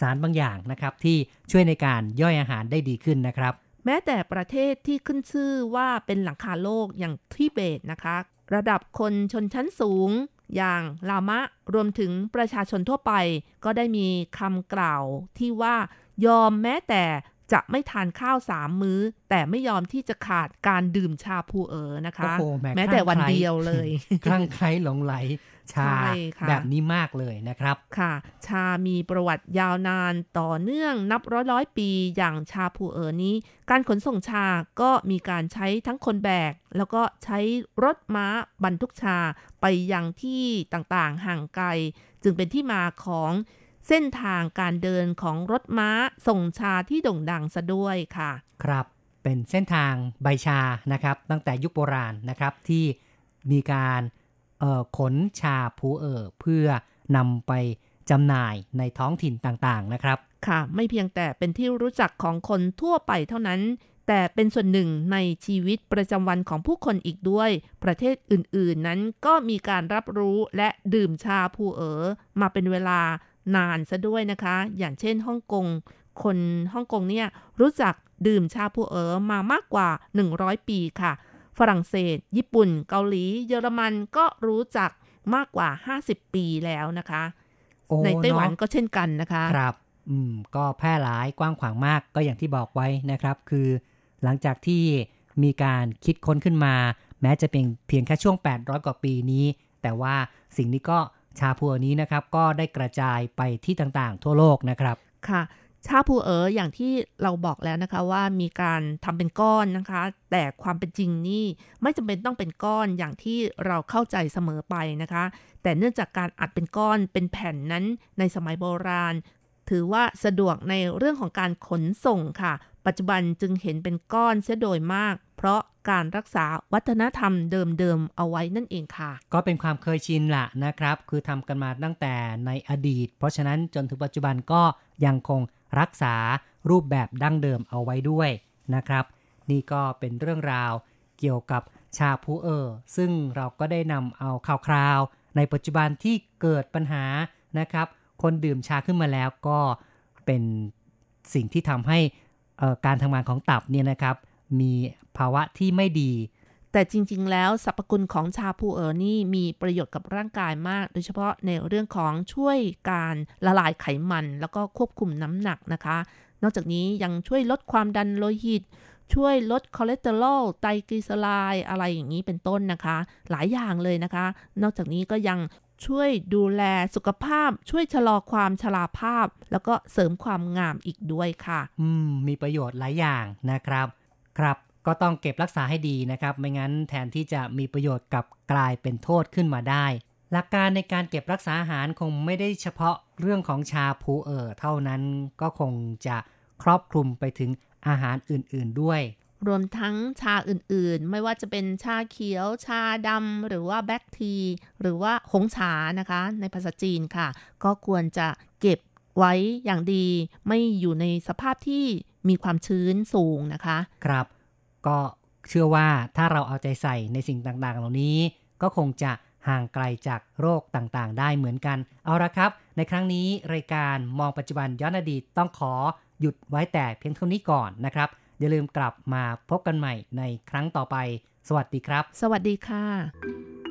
สารบางอย่างนะครับ ที่ช่วยในการย่อยอาหารได้ดีขึ้นนะครับ แม้แต่ประเทศที่ขึ้นชื่อว่าเป็นหลังคาโลกอย่างทิเบตนะคะ ระดับคนชนชั้นสูง อย่างลามะรวมถึงประชาชนทั่วไป ก็ได้มีคำกล่าวที่ว่ายอมแม้แต่ จะไม่ทานข้าวสามมื้อ แต่ไม่ยอมที่จะขาดการดื่มชาพูเอ๋อนะคะโอ้โหแม้แม้แต่วันคลั่งไคล้เดียวเลยคลั่งไคล้หลงไหลชาใช่ค่ะแบบนี้มากเลยนะครับค่ะ ชามีประวัติยาวนานต่อเนื่องนับร้อยร้อยๆปีอย่างชาผูเอ๋อนี้ การขนส่งชาก็มีการใช้ทั้งคนแบก แล้วก็ใช้รถม้าบรรทุกชาไปยังที่ต่างๆห่างไกล จึงเป็นที่มาของ เส้นทางการเดินของรถม้าส่งชาที่โด่งดังซะด้วยค่ะ ครับ เป็นเส้นทางใบชานะครับ ตั้งแต่ยุคโบราณนะครับที่มีการเอ่อขนชาผูเอ๋อเพื่อนำไปจำหน่ายในท้องถิ่นต่างๆนะครับ ค่ะ ไม่เพียงแต่เป็นที่รู้จักของคนทั่วไปเท่านั้น แต่เป็นส่วนหนึ่งในชีวิตประจำวันของผู้คนอีกด้วย ประเทศอื่นๆนั้นก็มีการรับรู้และดื่มชาผูเอ๋อมาเป็นเวลา นานซะด้วยนะคะ อย่างเช่นฮ่องกง คนฮ่องกงเนี่ยรู้จักดื่มชาผูเอ๋อมามากกว่า 100 ปีค่ะ ฝรั่งเศส ญี่ปุ่น เกาหลี เยอรมันก็รู้จักมากกว่า 50 ปีแล้วนะคะโอ้ในไต้หวันเนอะก็เช่นกันนะคะ ครับ อืม ก็แพร่หลายกว้างขวางมากก็อย่างที่บอกไว้นะครับ คือหลังจากที่มีการคิดค้นขึ้นมา แม้จะเป็นเพียงแค่ช่วง 800 กว่าปีนี้ แต่ว่าสิ่งนี้ก็ ชาพัวนี้นะครับก็ได้กระจายไปที่ต่างๆ ทั่วโลกนะครับค่ะ ชาผูเอ๋ออย่างที่เราบอกแล้วนะคะว่ามีการทำเป็นก้อนนะคะ แต่ความเป็นจริงนี่ไม่จำเป็นต้องเป็นก้อนอย่างที่เราเข้าใจเสมอไปนะคะ แต่เนื่องจากการอัดเป็นก้อนเป็นแผ่นนั้นในสมัยโบราณ ถือว่าสะดวกในเรื่องของการขนส่งค่ะ ปัจจุบันจึงเห็นเป็นก้อนเสียโดยมาก เพราะการรักษาวัฒนธรรมเดิมๆเอาไว้นั่นเองค่ะ ก็เป็นความเคยชินละนะครับ คือทำกันมาตั้งแต่ในอดีต เพราะฉะนั้นจนถึงปัจจุบันก็ยังคงรักษารูปแบบดั้งเดิมเอาไว้ด้วยนะครับ นี่ก็เป็นเรื่องราวเกี่ยวกับชาพูเออร์ซึ่งเราก็ได้นำเอาข่าวคราว ในปัจจุบันที่เกิดปัญหานะครับ คนดื่มชาขึ้นมาแล้วก็เป็นสิ่งที่ทำให้การทำงานของตับเนี่ยนะครับ มีภาวะที่ไม่ดี แต่จริงๆ แล้วสรรพคุณของชาพูเอ๋อนี่มีประโยชน์กับร่างกายมาก โดยเฉพาะในเรื่องของช่วยการละลายไขมัน แล้วก็ควบคุมน้ำหนักนะคะ นอกจากนี้ยังช่วยลดความดันโลหิต ช่วยลดคอเลสเตอรอลไตรกลีเซอไรด์อะไรอย่างนี้เป็นต้นนะคะ หลายอย่างเลยนะคะ นอกจากนี้ก็ยังช่วยดูแลสุขภาพ ช่วยชะลอความชราภาพ แล้วก็เสริมความงามอีกด้วยค่ะ อืม มีประโยชน์หลายอย่างนะครับ ครับก็ต้องเก็บรักษาให้ดีนะครับ ไม่งั้นแทนที่จะมีประโยชน์กับกลายเป็นโทษขึ้นมาได้ หลักการในการเก็บรักษาอาหารคงไม่ได้เฉพาะเรื่องของชาพูเอ่อเท่านั้นก็คงจะครอบคลุมไปถึงอาหารอื่นๆด้วย รวมทั้งชาอื่นๆ ไม่ว่าจะเป็นชาเขียว ชาดำหรือว่าแบล็กที หรือว่าหงฉานะคะ ในภาษาจีนค่ะ ก็ควรจะเก็บไว้อย่างดี ไม่อยู่ในสภาพที่ มีความชื้นสูงนะคะ ครับ ก็เชื่อว่าถ้าเราเอาใจใส่ในสิ่งต่างๆ เหล่านี้ ก็คงจะห่างไกลจากโรคต่างๆ ได้เหมือนกัน เอาละครับ ในครั้งนี้รายการมองปัจจุบันย้อนอดีตต้องขอหยุดไว้แต่เพียงเท่านี้ก่อนนะครับ อย่าลืมกลับมาพบกันใหม่ในครั้งต่อไป สวัสดีครับ สวัสดีค่ะ